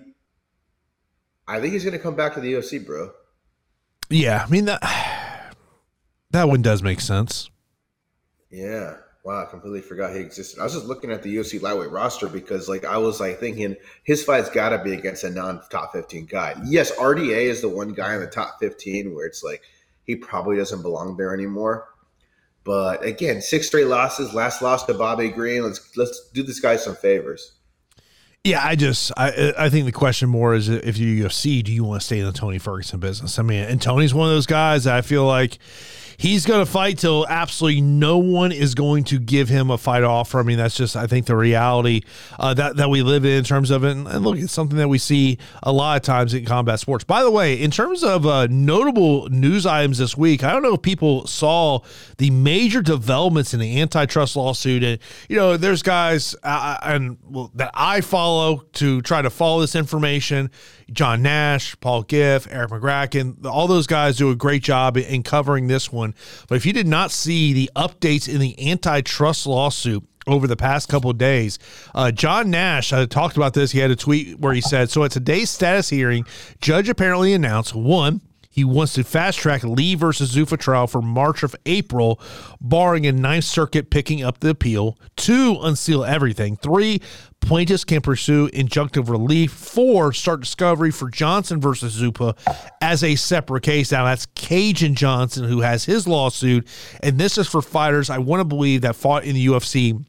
I think he's going to come back to the UFC, bro. Yeah, I mean that that one does make sense. Yeah. Wow, I completely forgot he existed. I was just looking at the UFC lightweight roster because, like, I was like thinking his fight's got to be against a non-top fifteen guy. Yes, RDA is the one guy in the top fifteen where it's like he probably doesn't belong there anymore. But again, six straight losses. Last loss to Bobby Green. Let's let's do this guy some favors. Yeah, I just I I think the question more is if you UFC, do you want to stay in the Tony Ferguson business? I mean, and Tony's one of those guys I feel like he's going to fight till absolutely no one is going to give him a fight offer. I mean, that's just I think the reality uh, that that we live in in terms of it. And, and, look, it's something that we see a lot of times in combat sports. By the way, in terms of uh, notable news items this week, I don't know if people saw the major developments in the antitrust lawsuit. And you know, there's guys uh, and well, that I follow to try to follow this information. John Nash, Paul Gift, Erik Magraken, all those guys do a great job in covering this one. But if you did not see the updates in the antitrust lawsuit, over the past couple days. Uh, John Nash talked about this. He had a tweet where he said, So at today's status hearing, judge apparently announced one, he wants to fast track Le versus Zuffa trial for March of April, barring a Ninth Circuit picking up the appeal. Two, unseal everything. Three, plaintiffs can pursue injunctive relief. Four, start discovery for Johnson versus Zuffa as a separate case. Now that's Kajan Johnson who has his lawsuit, and this is for fighters I want to believe that fought in the UFC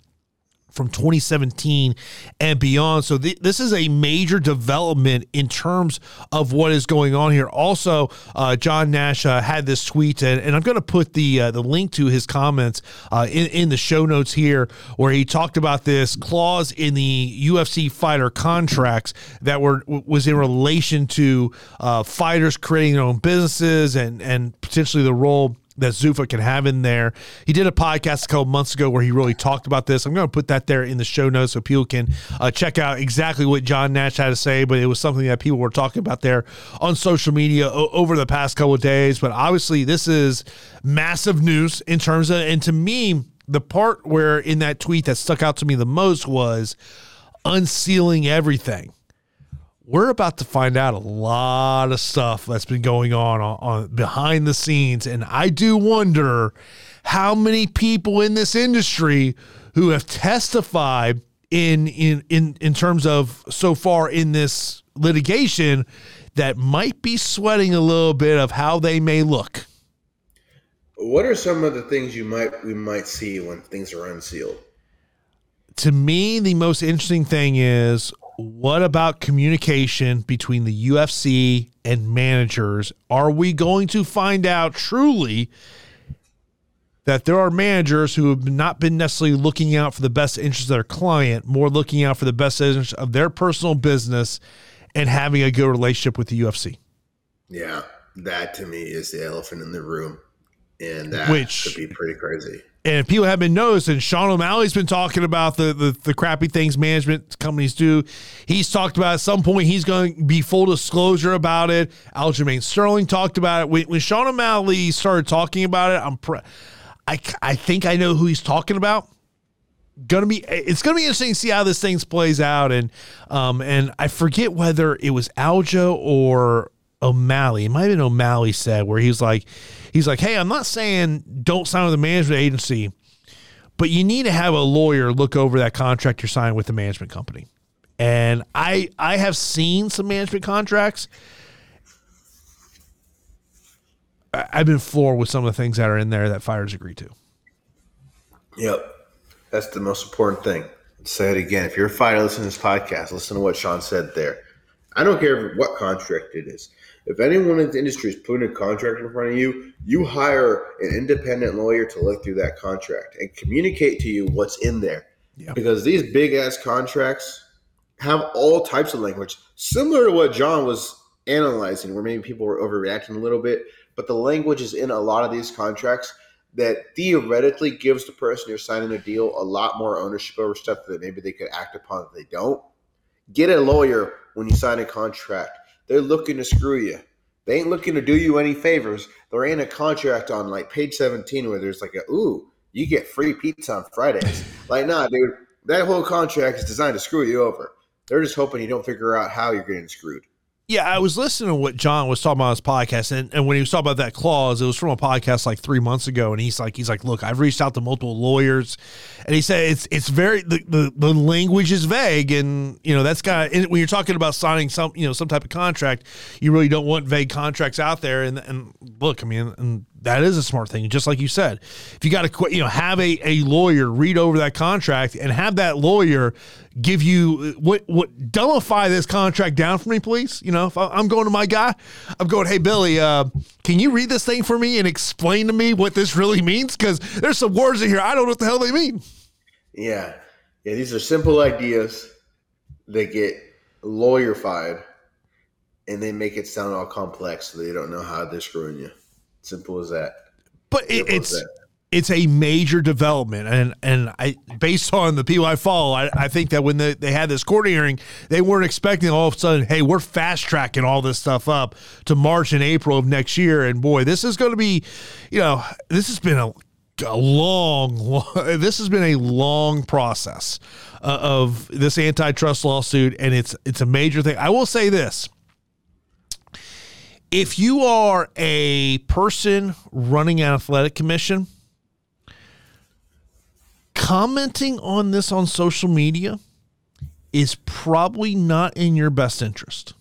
from 2017 and beyond. So th- this is a major development in terms of what is going on here. Also, uh, John Nash uh, had this tweet, and, and I'm going to put the uh, the link to his comments uh, in in the show notes here, where he talked about this clause in the UFC fighter contracts that were was in relation to uh, fighters creating their own businesses and and potentially the role that Zuffa can have in there. He did a podcast a couple months ago where he really talked about this. I'm going to put that there in the show notes so people can uh, check out exactly what John Nash had to say. But it was something that people were talking about there on social media o- over the past couple of days. But obviously, this is massive news in terms of, and to me, the part where in that tweet that stuck out to me the most was unsealing everything we're about to find out a lot of stuff that's been going on, on, on behind the scenes. And i do wonder how many people in this industry who have testified in in in in terms of so far in this litigation that might be sweating a little bit of how they may look. What are some of the things you might we might see when things are unsealed? To me the most interesting thing is what about communication between the UFC and managers? Are we going to find out truly that there are managers who have not been necessarily looking out for the best interest of their client, more looking out for the best interest of their personal business and having a good relationship with the UFC? Yeah, that to me is the elephant in the room. And that Which, could be pretty crazy and people have been noticing Sean O'Malley's been talking about the, the, the crappy things management companies do. He's talked about at some point he's going to be full disclosure about it. Aljamain Sterling talked about it. When, when Sean O'Malley started talking about it, I'm pre- I, I think I know who he's talking about. Gonna be it's gonna be interesting to see how this thing plays out and um and I forget whether it was Aljo or O'Malley. It might have been O'Malley said where he was like He's like, hey, I'm not saying don't sign with a management agency, but you need to have a lawyer look over that contract you're signing with the management company. And I I have seen some management contracts. I've been floored with some of the things that are in there that fighters agree to. Yep. That's the most important thing. say it again. If you're a fighter listening to this podcast, listen to what Sean said there. I don't care what contract it is. If anyone in the industry is putting a contract in front of you, you hire an independent lawyer to look through that contract and communicate to you what's in there. Yeah. Because these big ass contracts have all types of language, similar to what John was analyzing, where maybe people were overreacting a little bit. But the language is in a lot of these contracts that theoretically gives the person you're signing a deal a lot more ownership over stuff that maybe they could act upon if they don't. Get a lawyer when you sign a contract they're looking to screw you. They ain't looking to do you any favors. There ain't a contract on like page 17 where there's like a ooh, you get free pizza on Fridays. like, nah, dude, that whole contract is designed to screw you over. They're just hoping you don't figure out how you're getting screwed. Yeah, I was listening to what John was talking about on his podcast, and, and when he was talking about that clause, it was from a podcast like three months ago, and he's like, he's like, look, I've reached out to multiple lawyers, and he said it's it's very the, the, the language is vague, and you know that's kind of when you're talking about signing some you know some type of contract, you really don't want vague contracts out there, and and look, I mean, and that is a smart thing. Just like you said, if you got to, you know, have a, a lawyer read over that contract and have that lawyer give you what what dumbify this contract down for me, please. You know, if I, am going to my guy, I'm going, hey Billy, uh, can you read this thing for me and explain to me what this really means? Because there's some words in here I don't know what the hell they mean. Yeah, yeah, these are simple ideas. They get lawyerified, and they make it sound all complex, so they don't know how they're screwing you. Simple as that. But it, it's it's a major development, and and I based on the people I follow, I, I think that when they, they had this court hearing, they weren't expecting all of a sudden, hey, we're fast tracking all this stuff up to March and April of next year, and boy, this is going to be, you know, this has been a a long, long, this has been a long process uh, of this antitrust lawsuit and it's it's a major thing. I will say this if you are a person running an athletic commission, commenting on this on social media is probably not in your best interest.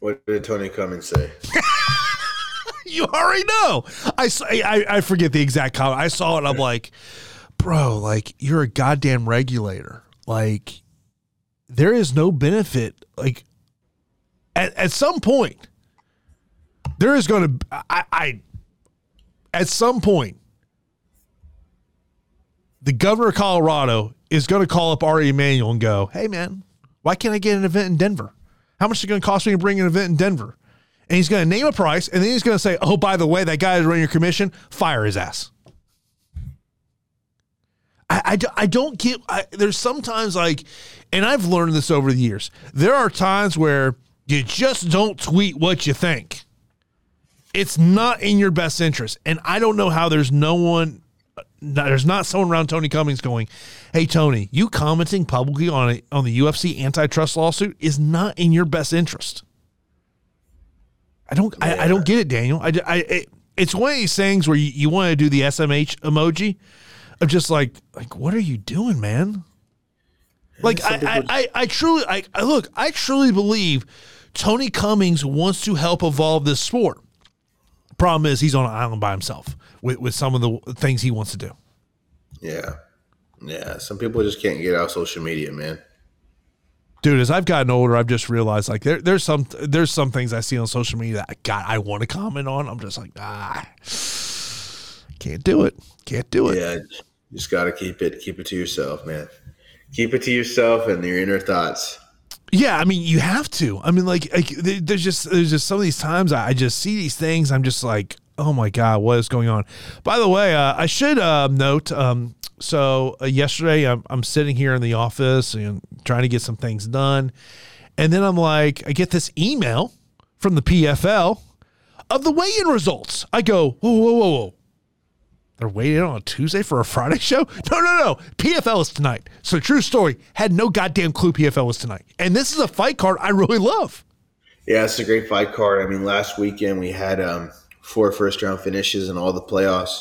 What did Tony Cummings say? you already know. I, I, I forget the exact comment. I saw it. I'm like, bro, like you're a goddamn regulator. Like there is no benefit. Like at, at some point, there is going to I, I at some point the governor of Colorado is going to call up Ari Emanuel and go, "Hey man, why can't I get an event in Denver? How much is it going to cost me to bring an event in Denver?" And he's going to name a price, and then he's going to say, "Oh, by the way, that guy is running your commission. Fire his ass." I, I, I don't get. I, there's sometimes like, and I've learned this over the years. There are times where you just don't tweet what you think it's not in your best interest. And I don't know how there's no one, uh, there's not someone around Tony Cummings going, "Hey Tony, you commenting publicly on a, on the UFC antitrust lawsuit is not in your best interest." I don't, yeah. I, I, don't get it, Daniel. I, I it, it's one of these things where you, you want to do the SMH emoji of just like, like, what are you doing, man? Like, I, I, I, I, truly, I, I look, I truly believe Tony Cummings wants to help evolve this sport. Problem is, he's on an island by himself with, with some of the things he wants to do. Yeah. Yeah. Some people just can't get out social media, man. Dude, as I've gotten older, I've just realized like there, there's some there's some things I see on social media that God I want to comment on. I'm just like ah, can't do it, can't do it. Yeah, you just got to keep it keep it to yourself, man. Keep it to yourself and your inner thoughts. Yeah, I mean, you have to. I mean, like, like there's just there's just some of these times I just see these things. I'm just like, oh my god, what is going on? By the way, uh, I should uh, note. Um, so uh, yesterday, I'm, I'm sitting here in the office and trying to get some things done, and then I'm like, I get this email from the PFL of the weigh-in results. I go, whoa, whoa, whoa, whoa. They're waiting on a Tuesday for a Friday show? No, no, no. PFL is tonight. So true story. Had no goddamn clue PFL was tonight. And this is a fight card I really love. Yeah, it's a great fight card. I mean, last weekend we had um, four first round finishes in all the playoffs.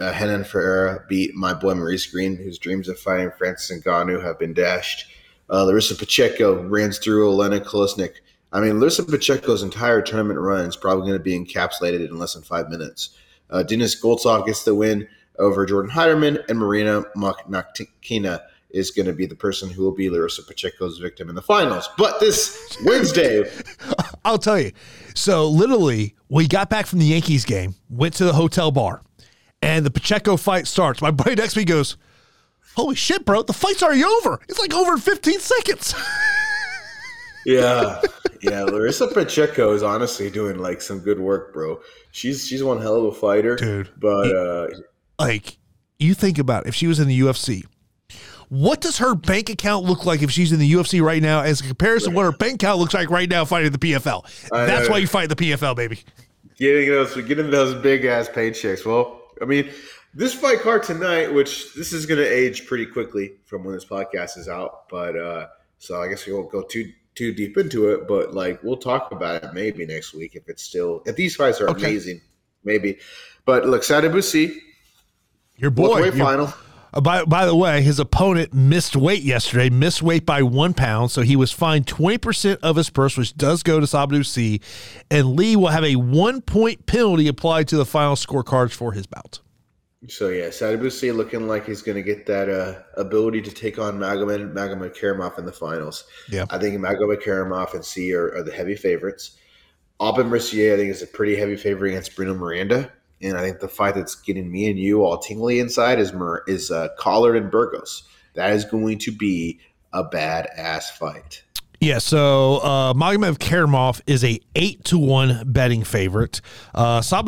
Uh, Renan Ferreira beat my boy Maurice Greene, whose dreams of fighting Francis Ngannou have been dashed. Uh, Larissa Pacheco runs through Oleinik Kolesnik. I mean, Larissa Pacheco's entire tournament run is probably going to be encapsulated in less than five minutes. Uh, Denis Goltsov gets the win over Jordan Heiderman, and Marina Mokhnatkina is going to be the person who will be Larissa Pacheco's victim in the finals. But this Wednesday, I'll tell you. So literally, we got back from the Yankees game, went to the hotel bar, and the Pacheco fight starts. My buddy next to me goes, "Holy shit, bro! The fight's already over. It's like over in 15 seconds." yeah, yeah. Larissa Pacheco is honestly doing like some good work, bro. She's she's one hell of a fighter, dude. But uh, like, you think about it, if she was in the UFC, what does her bank account look like if she's in the UFC right now, as a comparison to what her bank account looks like right now fighting the PFL? That's why you fight the PFL, baby. Getting those, getting those big ass paychecks. Well, I mean, this fight card tonight, which this is going to age pretty quickly from when this podcast is out, but uh, so I guess we won't go too too deep into it, but like we'll talk about it maybe next week if it's still if these fights are okay. amazing, maybe. But look, Sadibou Sy, your boy, your, final. Uh, by, by the way, his opponent missed weight yesterday, missed weight by one pound, so he was fined 20% of his purse, which does go to Sadibou Sy. And Lee will have a one point penalty applied to the final scorecards for his bout. So yeah, Sadibou looking like he's going to get that uh, ability to take on Magomed Magomedkerimov in the finals. Yeah, I think Magomedkerimov and Sy are, are the heavy favorites. Aubin Mercier, I think, is a pretty heavy favorite against Bruno Miranda. And I think the fight that's getting me and you all tingly inside is is uh, Collard and Burgos. That is going to be a badass fight. Yeah, so uh, Magomedkerimov is a eight to one betting favorite. Uh, Sy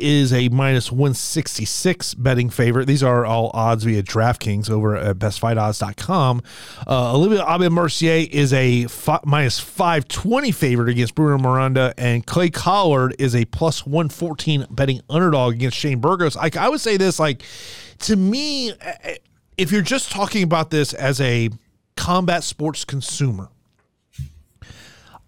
is a minus one sixty six betting favorite. These are all odds via DraftKings over at bestfightodds.com. Uh, Olivier Aubin Mercier is a fi- minus five twenty favorite against Bruno Miranda, and Clay Collard is a plus one fourteen betting underdog against Shane Burgos. I, I would say this like to me, eh, eh, if you're just talking about this as a combat sports consumer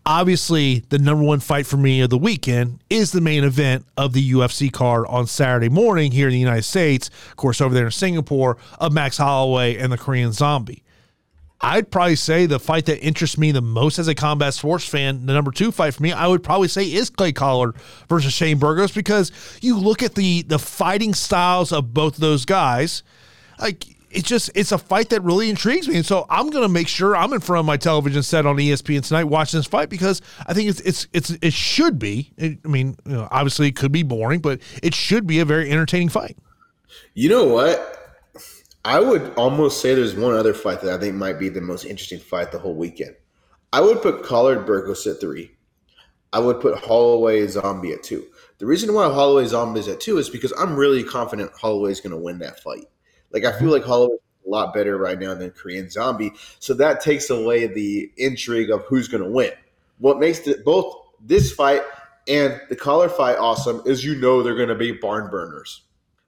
obviously the number one fight for me of the weekend is the main event of the UFC card on Saturday morning here in the United States. Of course, over there in Singapore, of Max Holloway and the Korean Zombie. I'd probably say the fight that interests me the most as a combat sports fan, the number two fight for me, I would probably say is Clay Collard versus Shane Burgos because you look at the the fighting styles of both of those guys. Like it's just it's a fight that really intrigues me, and so I'm going to make sure I'm in front of my television set on ESPN tonight watching this fight because I think it's it's it's it should be. I mean, you know, obviously it could be boring, but it should be a very entertaining fight. You know what? I would almost say there's one other fight that I think might be the most interesting fight the whole weekend. I would put Collard Burgos at three. I would put Holloway Zombie at two. The reason why Holloway Zombie is at two is because I'm really confident Holloway is going to win that fight. Like I feel mm-hmm. like Holloway is a lot better right now than Korean Zombie. So that takes away the intrigue of who's going to win. What makes the, both this fight and the Collard fight awesome is you know they're going to be barn burners.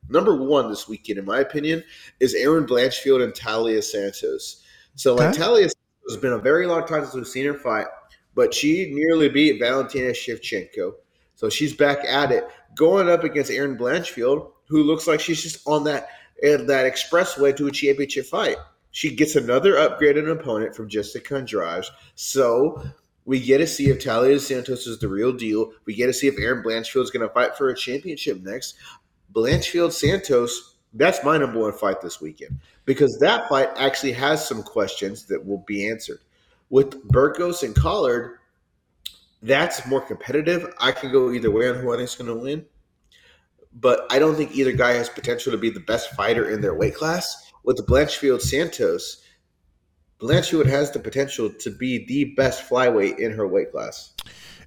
Number one this weekend, in my opinion, is Erin Blanchfield and Taila Santos. So like okay. Taila has been a very long time since we've seen her fight, but she nearly beat Valentina Shevchenko. So she's back at it, going up against Erin Blanchfield, who looks like she's just on that – and that expressway to a championship fight. She gets another upgraded opponent from Jessica Andrade. So we get to see if Taila Santos is the real deal. We get to see if Erin Blanchfield is going to fight for a championship next. Blanchfield Santos, that's my number one fight this weekend because that fight actually has some questions that will be answered. With Burgos and Collard, that's more competitive. I can go either way on who I think is going to win but I don't think either guy has potential to be the best fighter in their weight class. With Blanchfield Santos, Blanchfield has the potential to be the best flyweight in her weight class.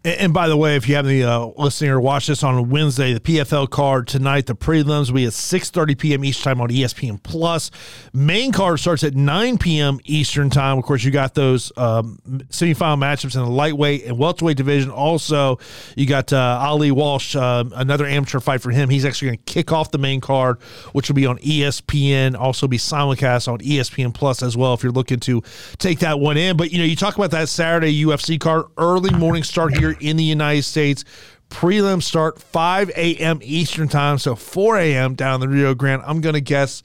And, and, by the way, if you have any uh, listening or watch this on Wednesday, the PFL card tonight, the prelims will be at 6.30 p.m. each time on ESPN Plus. Main card starts at 9 p.m. Eastern time. Of course, you got those um, semifinal matchups in the lightweight and welterweight division. Also, you got uh, Ali Walsh, uh, another amateur fight for him. He's actually going to kick off the main card, which will be on ESPN, also be simulcast on ESPN Plus as well if you're looking to take that one in. But, you know, you talk about that Saturday UFC card, early morning start here in the United States. Prelims start 5 a.m. Eastern time, so 4 a.m. down the Rio Grande. I'm going to guess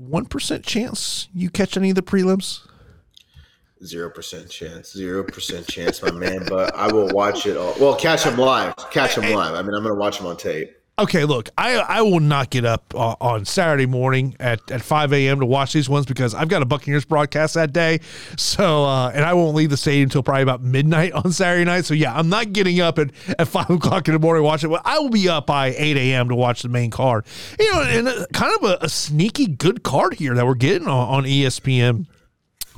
1% chance you catch any of the prelims. Zero percent chance, zero percent chance, my man. But I will watch it all. Well, catch them live, catch them live. I mean, I'm going to watch them on tape okay, look, I I will not get up uh, on Saturday morning at, at 5 a.m. to watch these ones because I've got a Buccaneers broadcast that day. So, uh, and I won't leave the stadium until probably about midnight on Saturday night. So, yeah, I'm not getting up at, at 5 o'clock in the morning to watch it. I will be up by 8 a.m. to watch the main card. You know, and a, kind of a, a, sneaky good card here that we're getting on, on ESPN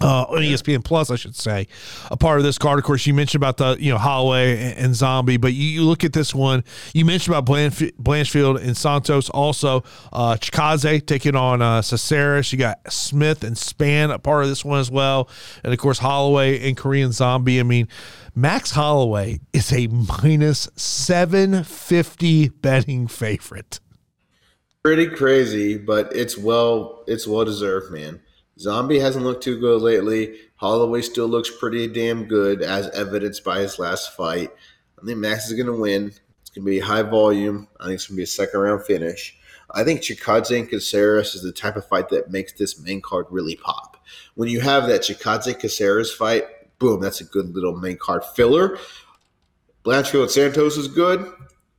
uh, on ESPN Plus, I should say, a part of this card. Of course, you mentioned about the you know Holloway and, and Zombie, but you, you, look at this one. You mentioned about Blanch- Blanchfield and Santos, also uh, Chikadze taking on uh, Caceres. You got Smith and Spann a part of this one as well, and of course Holloway and Korean Zombie. I mean, Max Holloway is a minus seven fifty betting favorite. Pretty crazy, but it's well it's well deserved, man. Zombie hasn't looked too good lately. Holloway still looks pretty damn good, as evidenced by his last fight. I think Max is going to win. It's going to be high volume. I think it's going to be a second round finish. I think Chikadze and Caceres is the type of fight that makes this main card really pop. When you have that Chikadze Caceres fight, boom, that's a good little main card filler. Blanchfield Santos is good.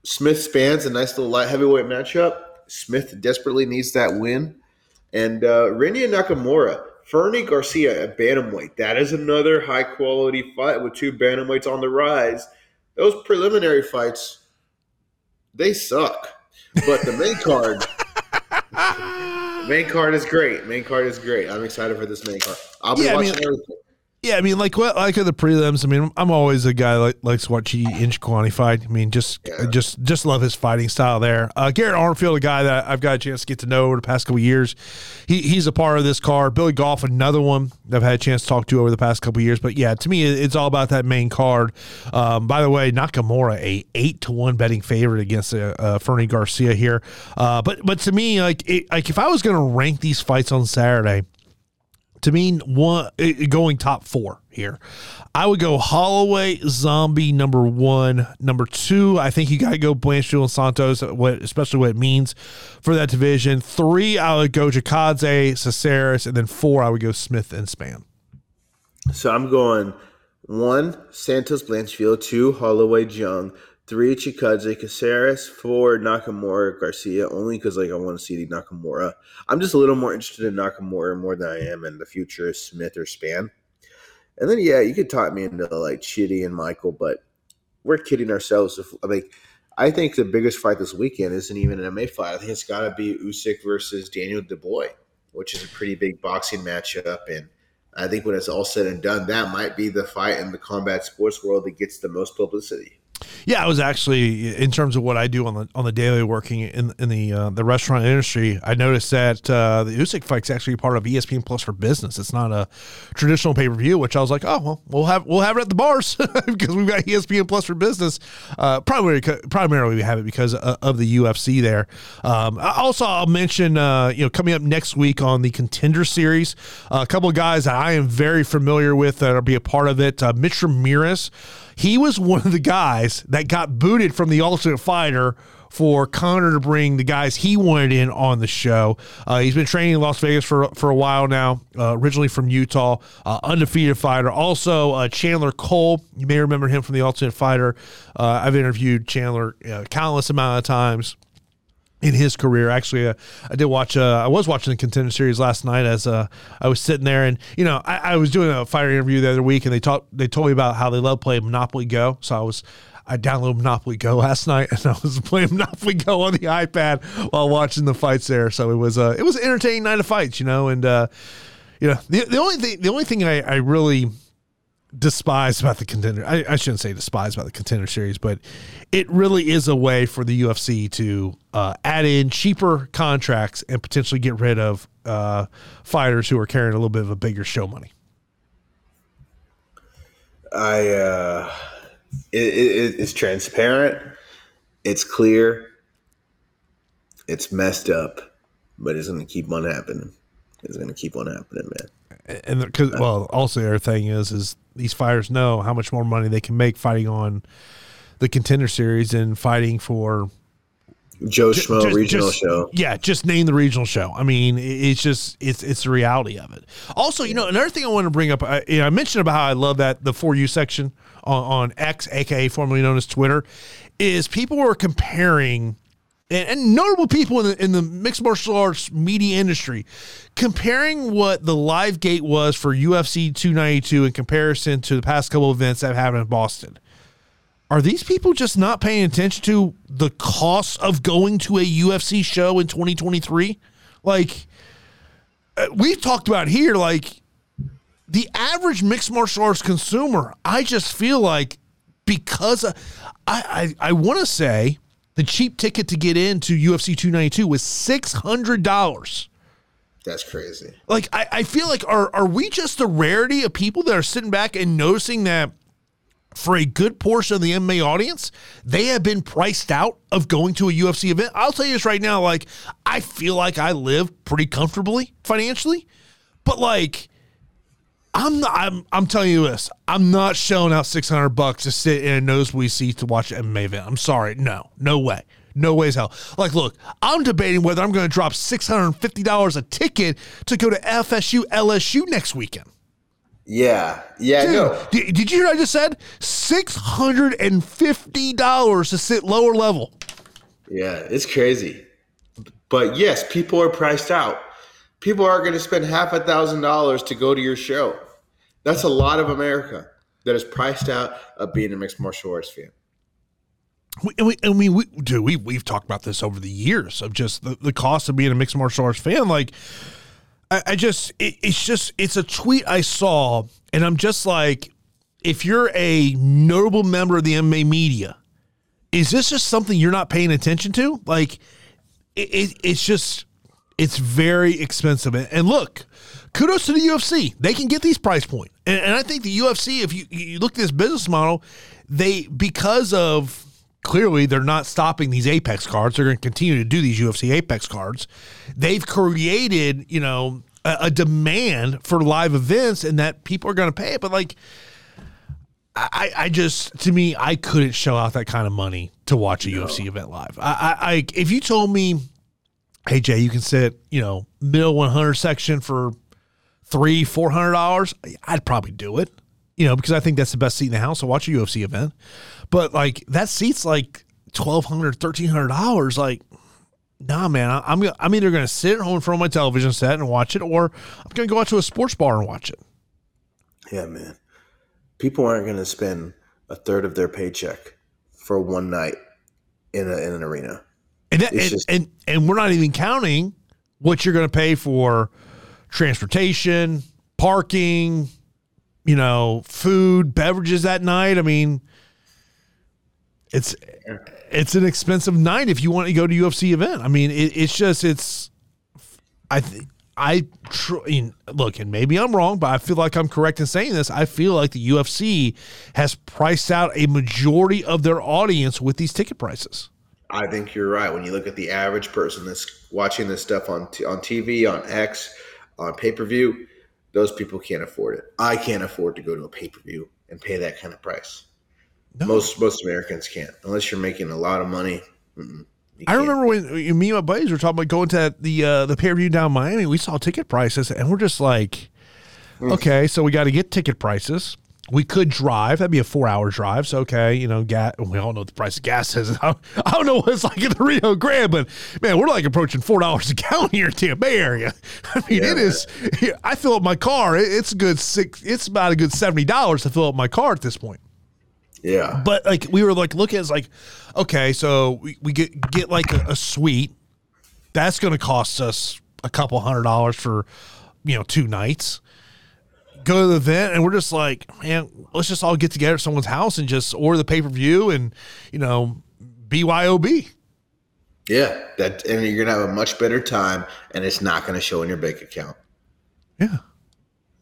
Smith Spann's a nice little light heavyweight matchup. Smith desperately needs that win. And uh, Rinya Nakamura, Fernie Garcia at bantamweight. That is another high quality fight with two bantamweights on the rise. Those preliminary fights, they suck. But the main card, main card is great. Main card is great. I'm excited for this main card. I'll be Yeah, I watching mean- everything. Yeah, I mean, like what, like the prelims. I mean, I'm always a guy like likes to watch inch quantified. I mean, just, Yeah. just, just love his fighting style there. Uh, Garrett Armfield, a guy that I've got a chance to get to know over the past couple of years. He, he's a part of this card. Billy Goff, another one that I've had a chance to talk to over the past couple of years. But yeah, to me, it's all about that main card. Um, by the way, Nakamura, a eight to one betting favorite against uh, uh, Fernie Garcia here. Uh, but, but to me, like, it, like if I was going to rank these fights on Saturday to me one eh, going top four here. I would go holloway zombie number one. Number two i think you got to go blanchfield and santos uh, what especially what it means for that division. Three i would go Chikadze, Caceres, and then four i would go smith and Spann. So I'm going one Santos Blanchfield, two Holloway Jung, three Chikadze Caceres, four Nakamura Garcia. Only because like I want to see the Nakamura. I'm just a little more interested in Nakamura more than I am in the future Smith or Spann. And then yeah, you could talk me into like Chitty and Michael, but we're kidding ourselves. If I mean, I think the biggest fight this weekend isn't even an MMA fight. I think it's got to be Usyk versus Daniel Dubois, which is a pretty big boxing matchup and. I think when it's all said and done, that might be the fight in the combat sports world that gets the most publicity. Yeah, I was actually in terms of what I do on the on the daily working in in the uh, the restaurant industry. I noticed that uh, the Usyk fight's actually part of ESPN Plus for business. It's not a traditional pay per view, which I was like, oh well, we'll have we'll have it at the bars because we've got ESPN Plus for business. Uh, primarily, primarily we have it because of, of the UFC there. Um, also, I'll mention uh, you know coming up next week on the Contender Series, uh, a couple of guys that I am very familiar with that will be a part of it. Uh, Mitch Ramirez. He was one of the guys that got booted from the Ultimate Fighter for Conor to bring the guys he wanted in on the show. Uh, he's been training in Las Vegas for for a while now. Uh, originally from Utah, uh, undefeated fighter. Also uh, Chandler Cole. You may remember him from the Ultimate Fighter. Uh, I've interviewed Chandler uh, countless amount of times in his career. Actually, uh, I did watch. Uh, I was watching the contender series last night as uh, I was sitting there, and you know, I, I was doing a fighter interview the other week, and they talked. They told me about how they love playing Monopoly Go. So I was. I downloaded Monopoly Go last night, and I was playing Monopoly Go on the iPad while watching the fights there. So it was uh, it was an entertaining night of fights, you know. And uh, you know, the, the only thing the only thing I, I really despise about the contender. I, I shouldn't say despise about the contender series, but it really is a way for the UFC to uh, add in cheaper contracts and potentially get rid of uh, fighters who are carrying a little bit of a bigger show money. I uh, it, it, it's transparent, it's clear, it's messed up, but it's going to keep on happening. It's going to keep on happening, man. And because uh, well, also the other thing is is these fighters know how much more money they can make fighting on the contender series and fighting for Joe Schmo just- regional just- show. Yeah, just name the regional show. I mean, it's just it's it's the reality of it. Also, you know, another thing I want to bring up, I, you know, I mentioned about how I love that the for you section on, on X, aka formerly known as Twitter, is people were comparing. And, and notable people in the, in the mixed martial arts media industry comparing what the live gate was for UFC 292 in comparison to the past couple events that have happened in Boston are these people just not paying attention to the cost of going to a UFC show in 2023? Like, uh, we've talked about here, like, the average mixed martial arts consumer, I just feel like because I, I, I want to say the cheap ticket to get into UFC 292 was $600 That's crazy. like I, I feel like are are we just a rarity of people that are sitting back and noticing that for a good portion of the MMA audience, they have been priced out of going to a UFC event. I'll tell you this right now, like I feel like I live pretty comfortably financially, but like I'm not I'm I'm telling you this. I'm not shelling out 600 bucks to sit in a nosebleed seat to watch an MMA event. I'm sorry. No. No way. No ways hell. Like, look, I'm debating whether I'm going to drop $650 a ticket to go to FSU LSU next weekend. Yeah. Yeah. Dude, no. did, did you hear what I just said? $650 to sit lower level. Yeah, it's crazy. But yes, people are priced out. People are going to spend half a thousand dollars to go to your show. That's a lot of America that is priced out of being a mixed martial arts fan. We, and we, and we, we dude, we, we've talked about this over the years of just the, the cost of being a mixed martial arts fan. Like, I, I just, it, it's just, it's a tweet I saw, and I'm just like, if you're a notable member of the MMA media, is this just something you're not paying attention to? Like, it, it, it's just, it's very expensive. And, look, kudos to the UFC. They can get these price point. And, and I think the UFC, if you, you look at this business model, they, because of, clearly they're not stopping these apex cards they're going to continue to do these ufc apex cards they've created you know a, a demand for live events and that people are going to pay it but like I, I just to me I couldn't shell out that kind of money to watch a no. UFC event live. I, I, I if you told me, hey Jay, you can sit you know middle one hundred section for three four hundred dollars, I'd probably do it. You know because I think that's the best seat in the house to watch a UFC event. But like that seat's like twelve hundred, thirteen hundred dollars. Like, nah, man. I, am I'm either gonna sit at home in front of my television set and watch it, or I'm gonna go out to a sports bar and watch it. Yeah, man. People aren't gonna spend a third of their paycheck for one night in a, in an arena. And that, and, just, and and we're not even counting what you're gonna pay for transportation, parking, you know, food, beverages that night. I mean, it's it's an expensive night if you want to go to UFC event. I mean, it, it's just it's I think I, tr- look, and maybe I'm wrong, but I feel like I'm correct in saying this. I feel like the UFC has priced out a majority of their audience with these ticket prices. I think you're right. When you look at the average person that's watching this stuff on t- on TV, on X, on pay per view, those people can't afford it. I can't afford to go to a pay per view and pay that kind of price. No. Most most Americans can't unless you're making a lot of money. I remember when me and my buddies were talking about going to the uh, the pay per view down Miami. We saw ticket prices, and we're just like, mm. okay, so we got to get ticket prices. We could drive. That'd be a four hour drive. So okay, you know, gas. We all know what the price of gas is. I, don't know what it's like in the Rio Grande, but man, we're like approaching four dollars a gallon here in Tampa Bay area. I mean, yeah, it is. I fill up my car. It's a good six. It's about a good seventy dollars to fill up my car at this point. Yeah. But like we were like looking at like, okay, so we, we get get like a, a suite. That's gonna cost us a couple hundred dollars for, you know, two nights. Go to the event and we're just like, man, let's just all get together at someone's house and just order the pay per view and, you know, BYOB. Yeah. That and you're gonna have a much better time and it's not gonna show in your bank account. Yeah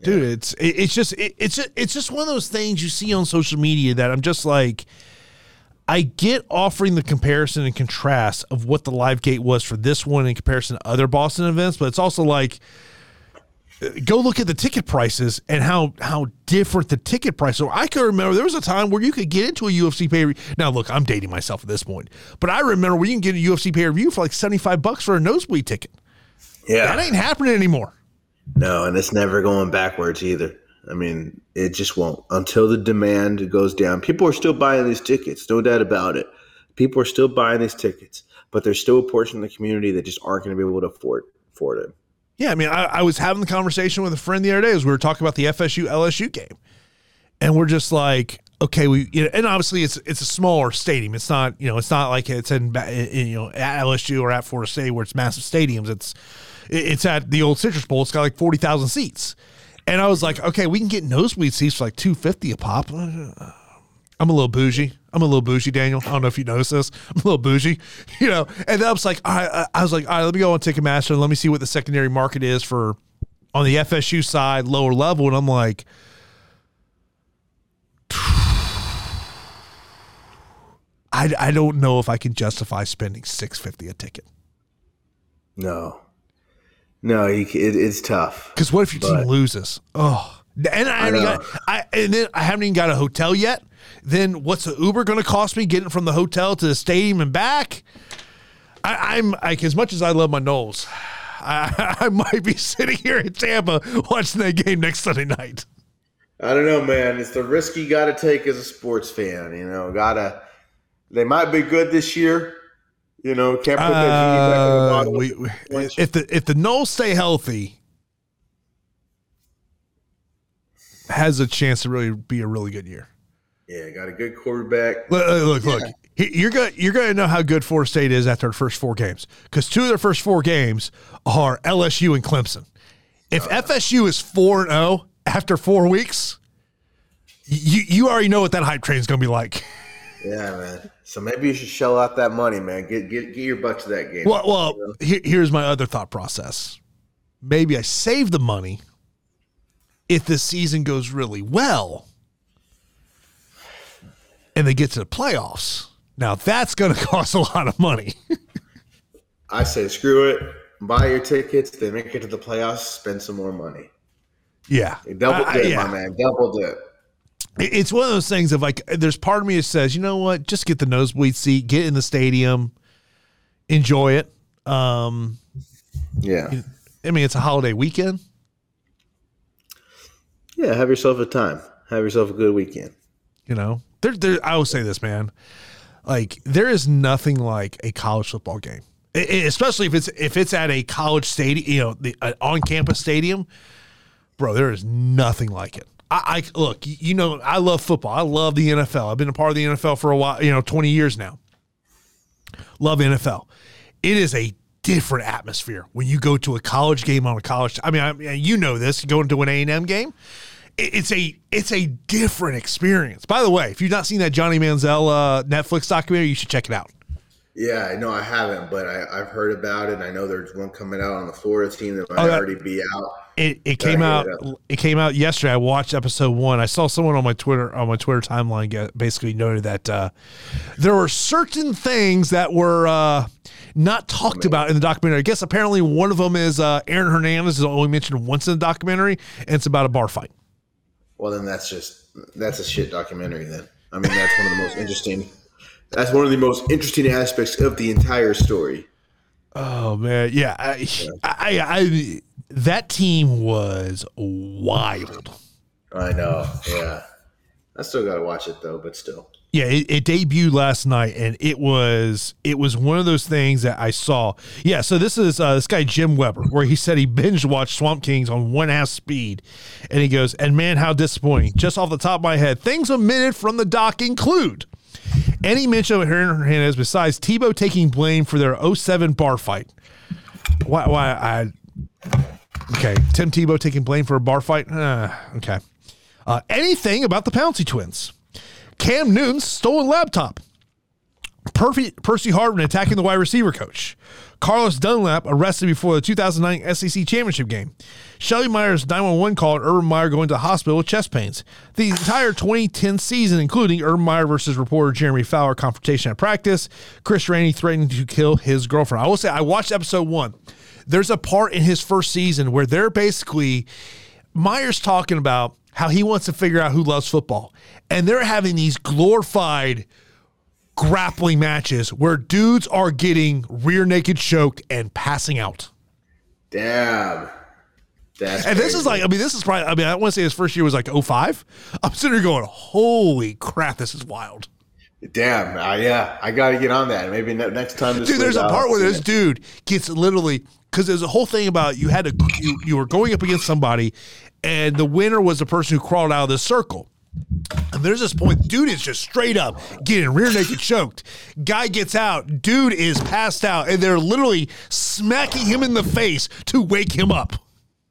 dude yeah. it's it, it's just it, it's just, it's just one of those things you see on social media that i'm just like i get offering the comparison and contrast of what the live gate was for this one in comparison to other boston events but it's also like go look at the ticket prices and how how different the ticket price. So I can remember there was a time where you could get into a UFC pay. Now look, I'm dating myself at this point, but I remember where you can get a UFC pay per view for like 75 bucks for a nosebleed ticket. Yeah, that ain't happening anymore. No, and it's never going backwards either. I mean, it just won't until the demand goes down. People are still buying these tickets, no doubt about it. People are still buying these tickets, but there's still a portion of the community that just aren't going to be able to afford afford it. Yeah, I mean, I, I was having the conversation with a friend the other day as we were talking about the FSU LSU game, and we're just like, okay, we you know, and obviously it's it's a smaller stadium. It's not you know it's not like it's in, in you know at LSU or at Florida State where it's massive stadiums. It's it's at the old Citrus Bowl. It's got like 40,000 seats. And I was like, okay, we can get nosebleed seats for like 250 a pop. I'm a little bougie. I'm a little bougie, Daniel. I don't know if you noticed this. I'm a little bougie, you know. And then I was like, all right, I was like, all right, let me go on Ticketmaster and let me see what the secondary market is for on the FSU side, lower level. And I'm like, I, I don't know if I can justify spending 650 a ticket. No. No, it, it's tough. Because what if your but, team loses? Oh, and I I got I and then I haven't even got a hotel yet. Then what's the Uber going to cost me getting from the hotel to the stadium and back? I, I'm like as much as I love my Noles, I, I might be sitting here in Tampa watching that game next Sunday night. I don't know, man. It's the risk you got to take as a sports fan. You know, gotta. They might be good this year. You know, can't put their genie back in the Uh, bottle. we, we- if the if the Noles stay healthy, has a chance to really be a really good year. Yeah, got a good quarterback. Look, look, look. He- You're gonna you're gonna know how good Florida State is after their first four games because two of their first four games are LSU and Clemson. If uh. FSU is four and zero after four weeks, you you already know what that hype train is gonna be like. Yeah, man. So maybe you should shell out that money, man. Get get get your butt to that game. Well, well, here, here's my other thought process. Maybe I save the money if the season goes really well and they get to the playoffs. Now that's going to cost a lot of money. I say screw it. Buy your tickets. They make it to the playoffs. Spend some more money. yeah, Double I- dip, yeah. my man. Double dip. It- It's one of those things of like, there's part of me that says, you know what, just get the nosebleed seat, get in the stadium, enjoy it. Um, Yeah. I mean, it's a holiday weekend. Yeah. Have yourself a time. Have yourself a good weekend. You know, there, there. I will say this, man. Like, there is nothing like a college football game, I- I- especially if it's if it's at a college stadium, you know, the uh, on campus stadium. Bro, there is nothing like it. I, I look, you know, I love football. I love the NFL. I've been a part of the NFL for a while, you know, twenty years now. Love NFL. It is a different atmosphere when you go to a college game on a college. I mean, I, you know this. Going to an A and M game. It- It's a it's a different experience. By the way, if you've not seen that Johnny Manziel uh, Netflix documentary, you should check it out. Yeah, I know I haven't, but I, I've heard about it. and I know there's one coming out on the Florida team that might Oh, yeah. already be out. It, it came out. it. It came out yesterday. I watched episode one. I saw someone on my Twitter on my Twitter timeline get, basically noted that uh, there were certain things that were uh, not talked about in the documentary. I guess apparently one of them is uh, Aaron Hernandez is only mentioned once in the documentary, and it's about a bar fight. Well, then that's just that's a shit documentary. Then I mean, that's one of the most interesting. That's one of the most interesting aspects of the entire story. Oh man, yeah, I, I, I, that team was wild. I know. Yeah, I still gotta watch it though, but still. Yeah, it, it debuted last night, and it was it was one of those things that I saw. Yeah, so this is uh, this guy Jim Weber, where he said he binge watched Swamp Kings on one half speed, and he goes, and man, how disappointing! Just off the top of my head, things omitted from the doc include any mention of Aaron Hernandez besides Tebow taking blame for their 07 bar fight. Why? Why? I okay, Tim Tebow taking blame for a bar fight. Uh, okay. Uh, anything about the Pouncey twins? Cam Newton's stolen laptop. Percy, Percy Harvin attacking the wide receiver coach. Carlos Dunlap arrested before the 2009 SEC championship game. Shelley Meyer's 911 call and Urban Meyer going to the hospital with chest pains. The entire 2010 season, including Urban Meyer versus reporter Jeremy Fowler confrontation at practice, Chris Rainey threatening to kill his girlfriend. I will say, I watched episode one. There's a part in his first season where they're basically Meyer's talking about how he wants to figure out who loves football. And they're having these glorified grappling matches where dudes are getting rear naked choked and passing out. Damn. That's And this is like, I mean, this is probably, I mean, I want to say his first year was like 05. I'm sitting here going, holy crap, this is wild. damn. Uh, yeah, I got to get on that. Maybe ne- next time. This Dude, there's a part where this it. dude gets literally because there's a whole thing about you had to you, you were going up against somebody, and the winner was the person who crawled out of the circle. And there's this point, dude is just straight up getting rear naked choked. Guy gets out, dude is passed out, and they're literally smacking him in the face to wake him up.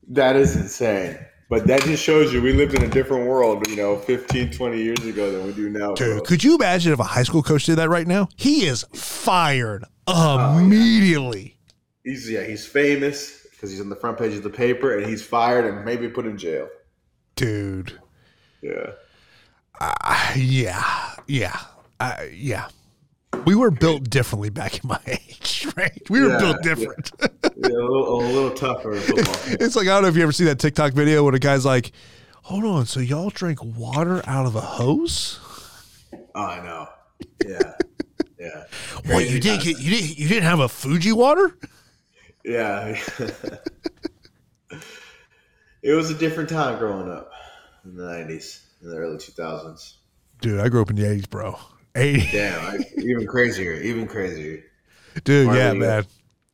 That is insane. But that just shows you we lived in a different world, you know, 15, 20 years ago than we do now. Dude, bro. could you imagine if a high school coach did that right now? He is fired oh, immediately. He's yeah, he's famous because he's on the front page of the paper, and he's fired and maybe put in jail. Dude. Yeah. Yeah, yeah, uh, yeah. We were built differently back in my age, right? We were Yeah, built different. Yeah, a little, a little tougher football. it's like I don't know if you ever see that TikTok video when a guy's like, "Hold on, so y'all drink water out of a hose?" Oh, I know. Yeah, yeah. What you did times. get you didn't you didn't have a Fiji water? Yeah. it was a different time growing up in the '90s, in the early 2000s. Dude, I grew up in the eighties, bro. Eighty, Damn, I, even crazier, even crazier. dude. Yeah, man.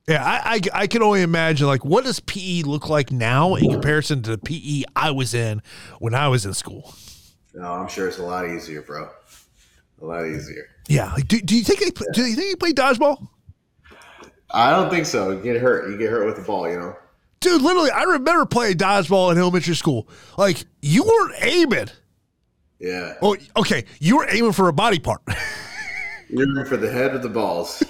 Yeah, I, I I can only imagine like what does PE look like now in comparison to the PE I was in when I was in school. No, I'm sure it's a lot easier, bro. A lot easier. Yeah, like do, do you think they pl- do you think they play dodgeball? I don't think so. You get hurt. You get hurt with the ball, you know. Dude, literally, I remember playing dodgeball in elementary school. Like you weren't aiming. Yeah. Oh, okay, you were aiming for a body part. You're in for the head of the balls.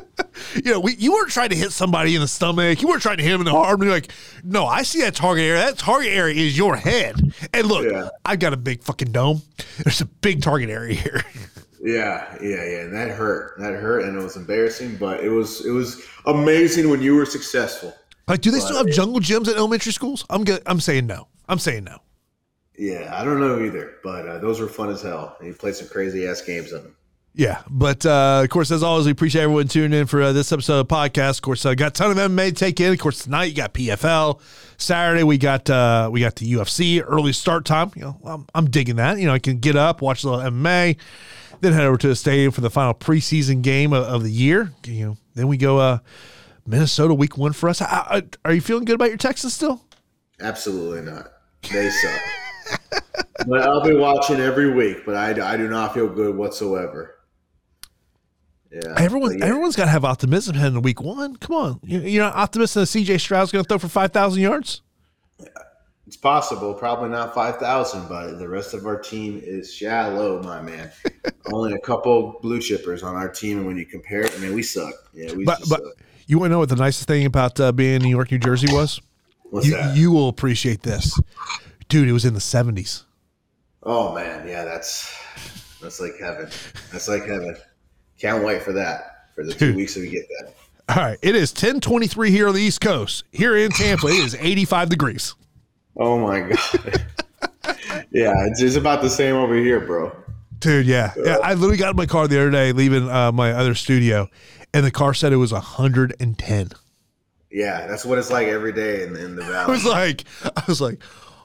you know, we, you weren't trying to hit somebody in the stomach. You weren't trying to hit him in the arm. You're like, no, I see that target area. That target area is your head. And look, Yeah. I've got a big fucking dome. There's a big target area here. Yeah, yeah, yeah. And that hurt. That hurt, and it was embarrassing, but it was it was amazing when you were successful. like, do they still have jungle gyms at elementary schools? I'm good. I'm saying no. I'm saying no. Yeah, I don't know either, but uh, those were fun as hell. And you played some crazy ass games on them. Yeah, but uh, of course, as always, we appreciate everyone tuning in for uh, this episode of the podcast. Of course, uh, got a ton of MMA to take in. Of course, tonight you got PFL. Saturday we got uh, we got the UFC early start time. You know, I'm, I'm digging that. You know, I can get up, watch a little MMA, then head over to the stadium for the final preseason game of, of the year. You know, then we go uh, Minnesota week one for us. I, I, are you feeling good about your Texans still? Absolutely not. They suck. but I'll be watching every week. But I, I do not feel good whatsoever. Yeah, Everyone, yeah. everyone's got to have optimism heading to week one. Come on, you, you're not optimistic that CJ Stroud's going to throw for five thousand yards. It's possible, probably not five thousand, but the rest of our team is shallow, my man. Only a couple blue chippers on our team, and when you compare it, I mean, we suck. Yeah, we But but suck. you want to know what the nicest thing about uh, being in New York, New Jersey was? What's You, that? you will appreciate this, dude. It was in the seventies. oh man, yeah, that's that's like heaven. That's like heaven. Can't wait for that for the two Dude. weeks that we get that. All right, it is ten twenty three here on the East Coast. Here in Tampa, it is eighty five degrees. Oh my god. yeah, it's just about the same over here, bro. Dude, yeah, yeah. I literally got in my car the other day, leaving uh, my other studio, and the car said it was hundred and ten. Yeah, that's what it's like every day in, in the I valley. was like, I was like,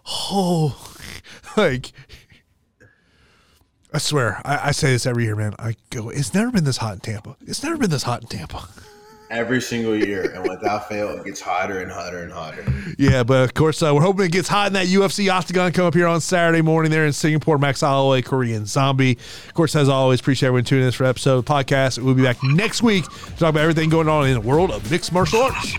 oh, like. I swear, I, I say this every year, man. I go, it's never been this hot in Tampa. It's never been this hot in Tampa. Every single year, and without fail, it gets hotter and hotter and hotter. Yeah, but of course, uh, we're hoping it gets hot in that UFC Octagon come up here on Saturday morning there in Singapore. Max Holloway, Korean Zombie. Of course, as always, appreciate everyone tuning in this for episode of the podcast. We'll be back next week to talk about everything going on in the world of mixed martial arts.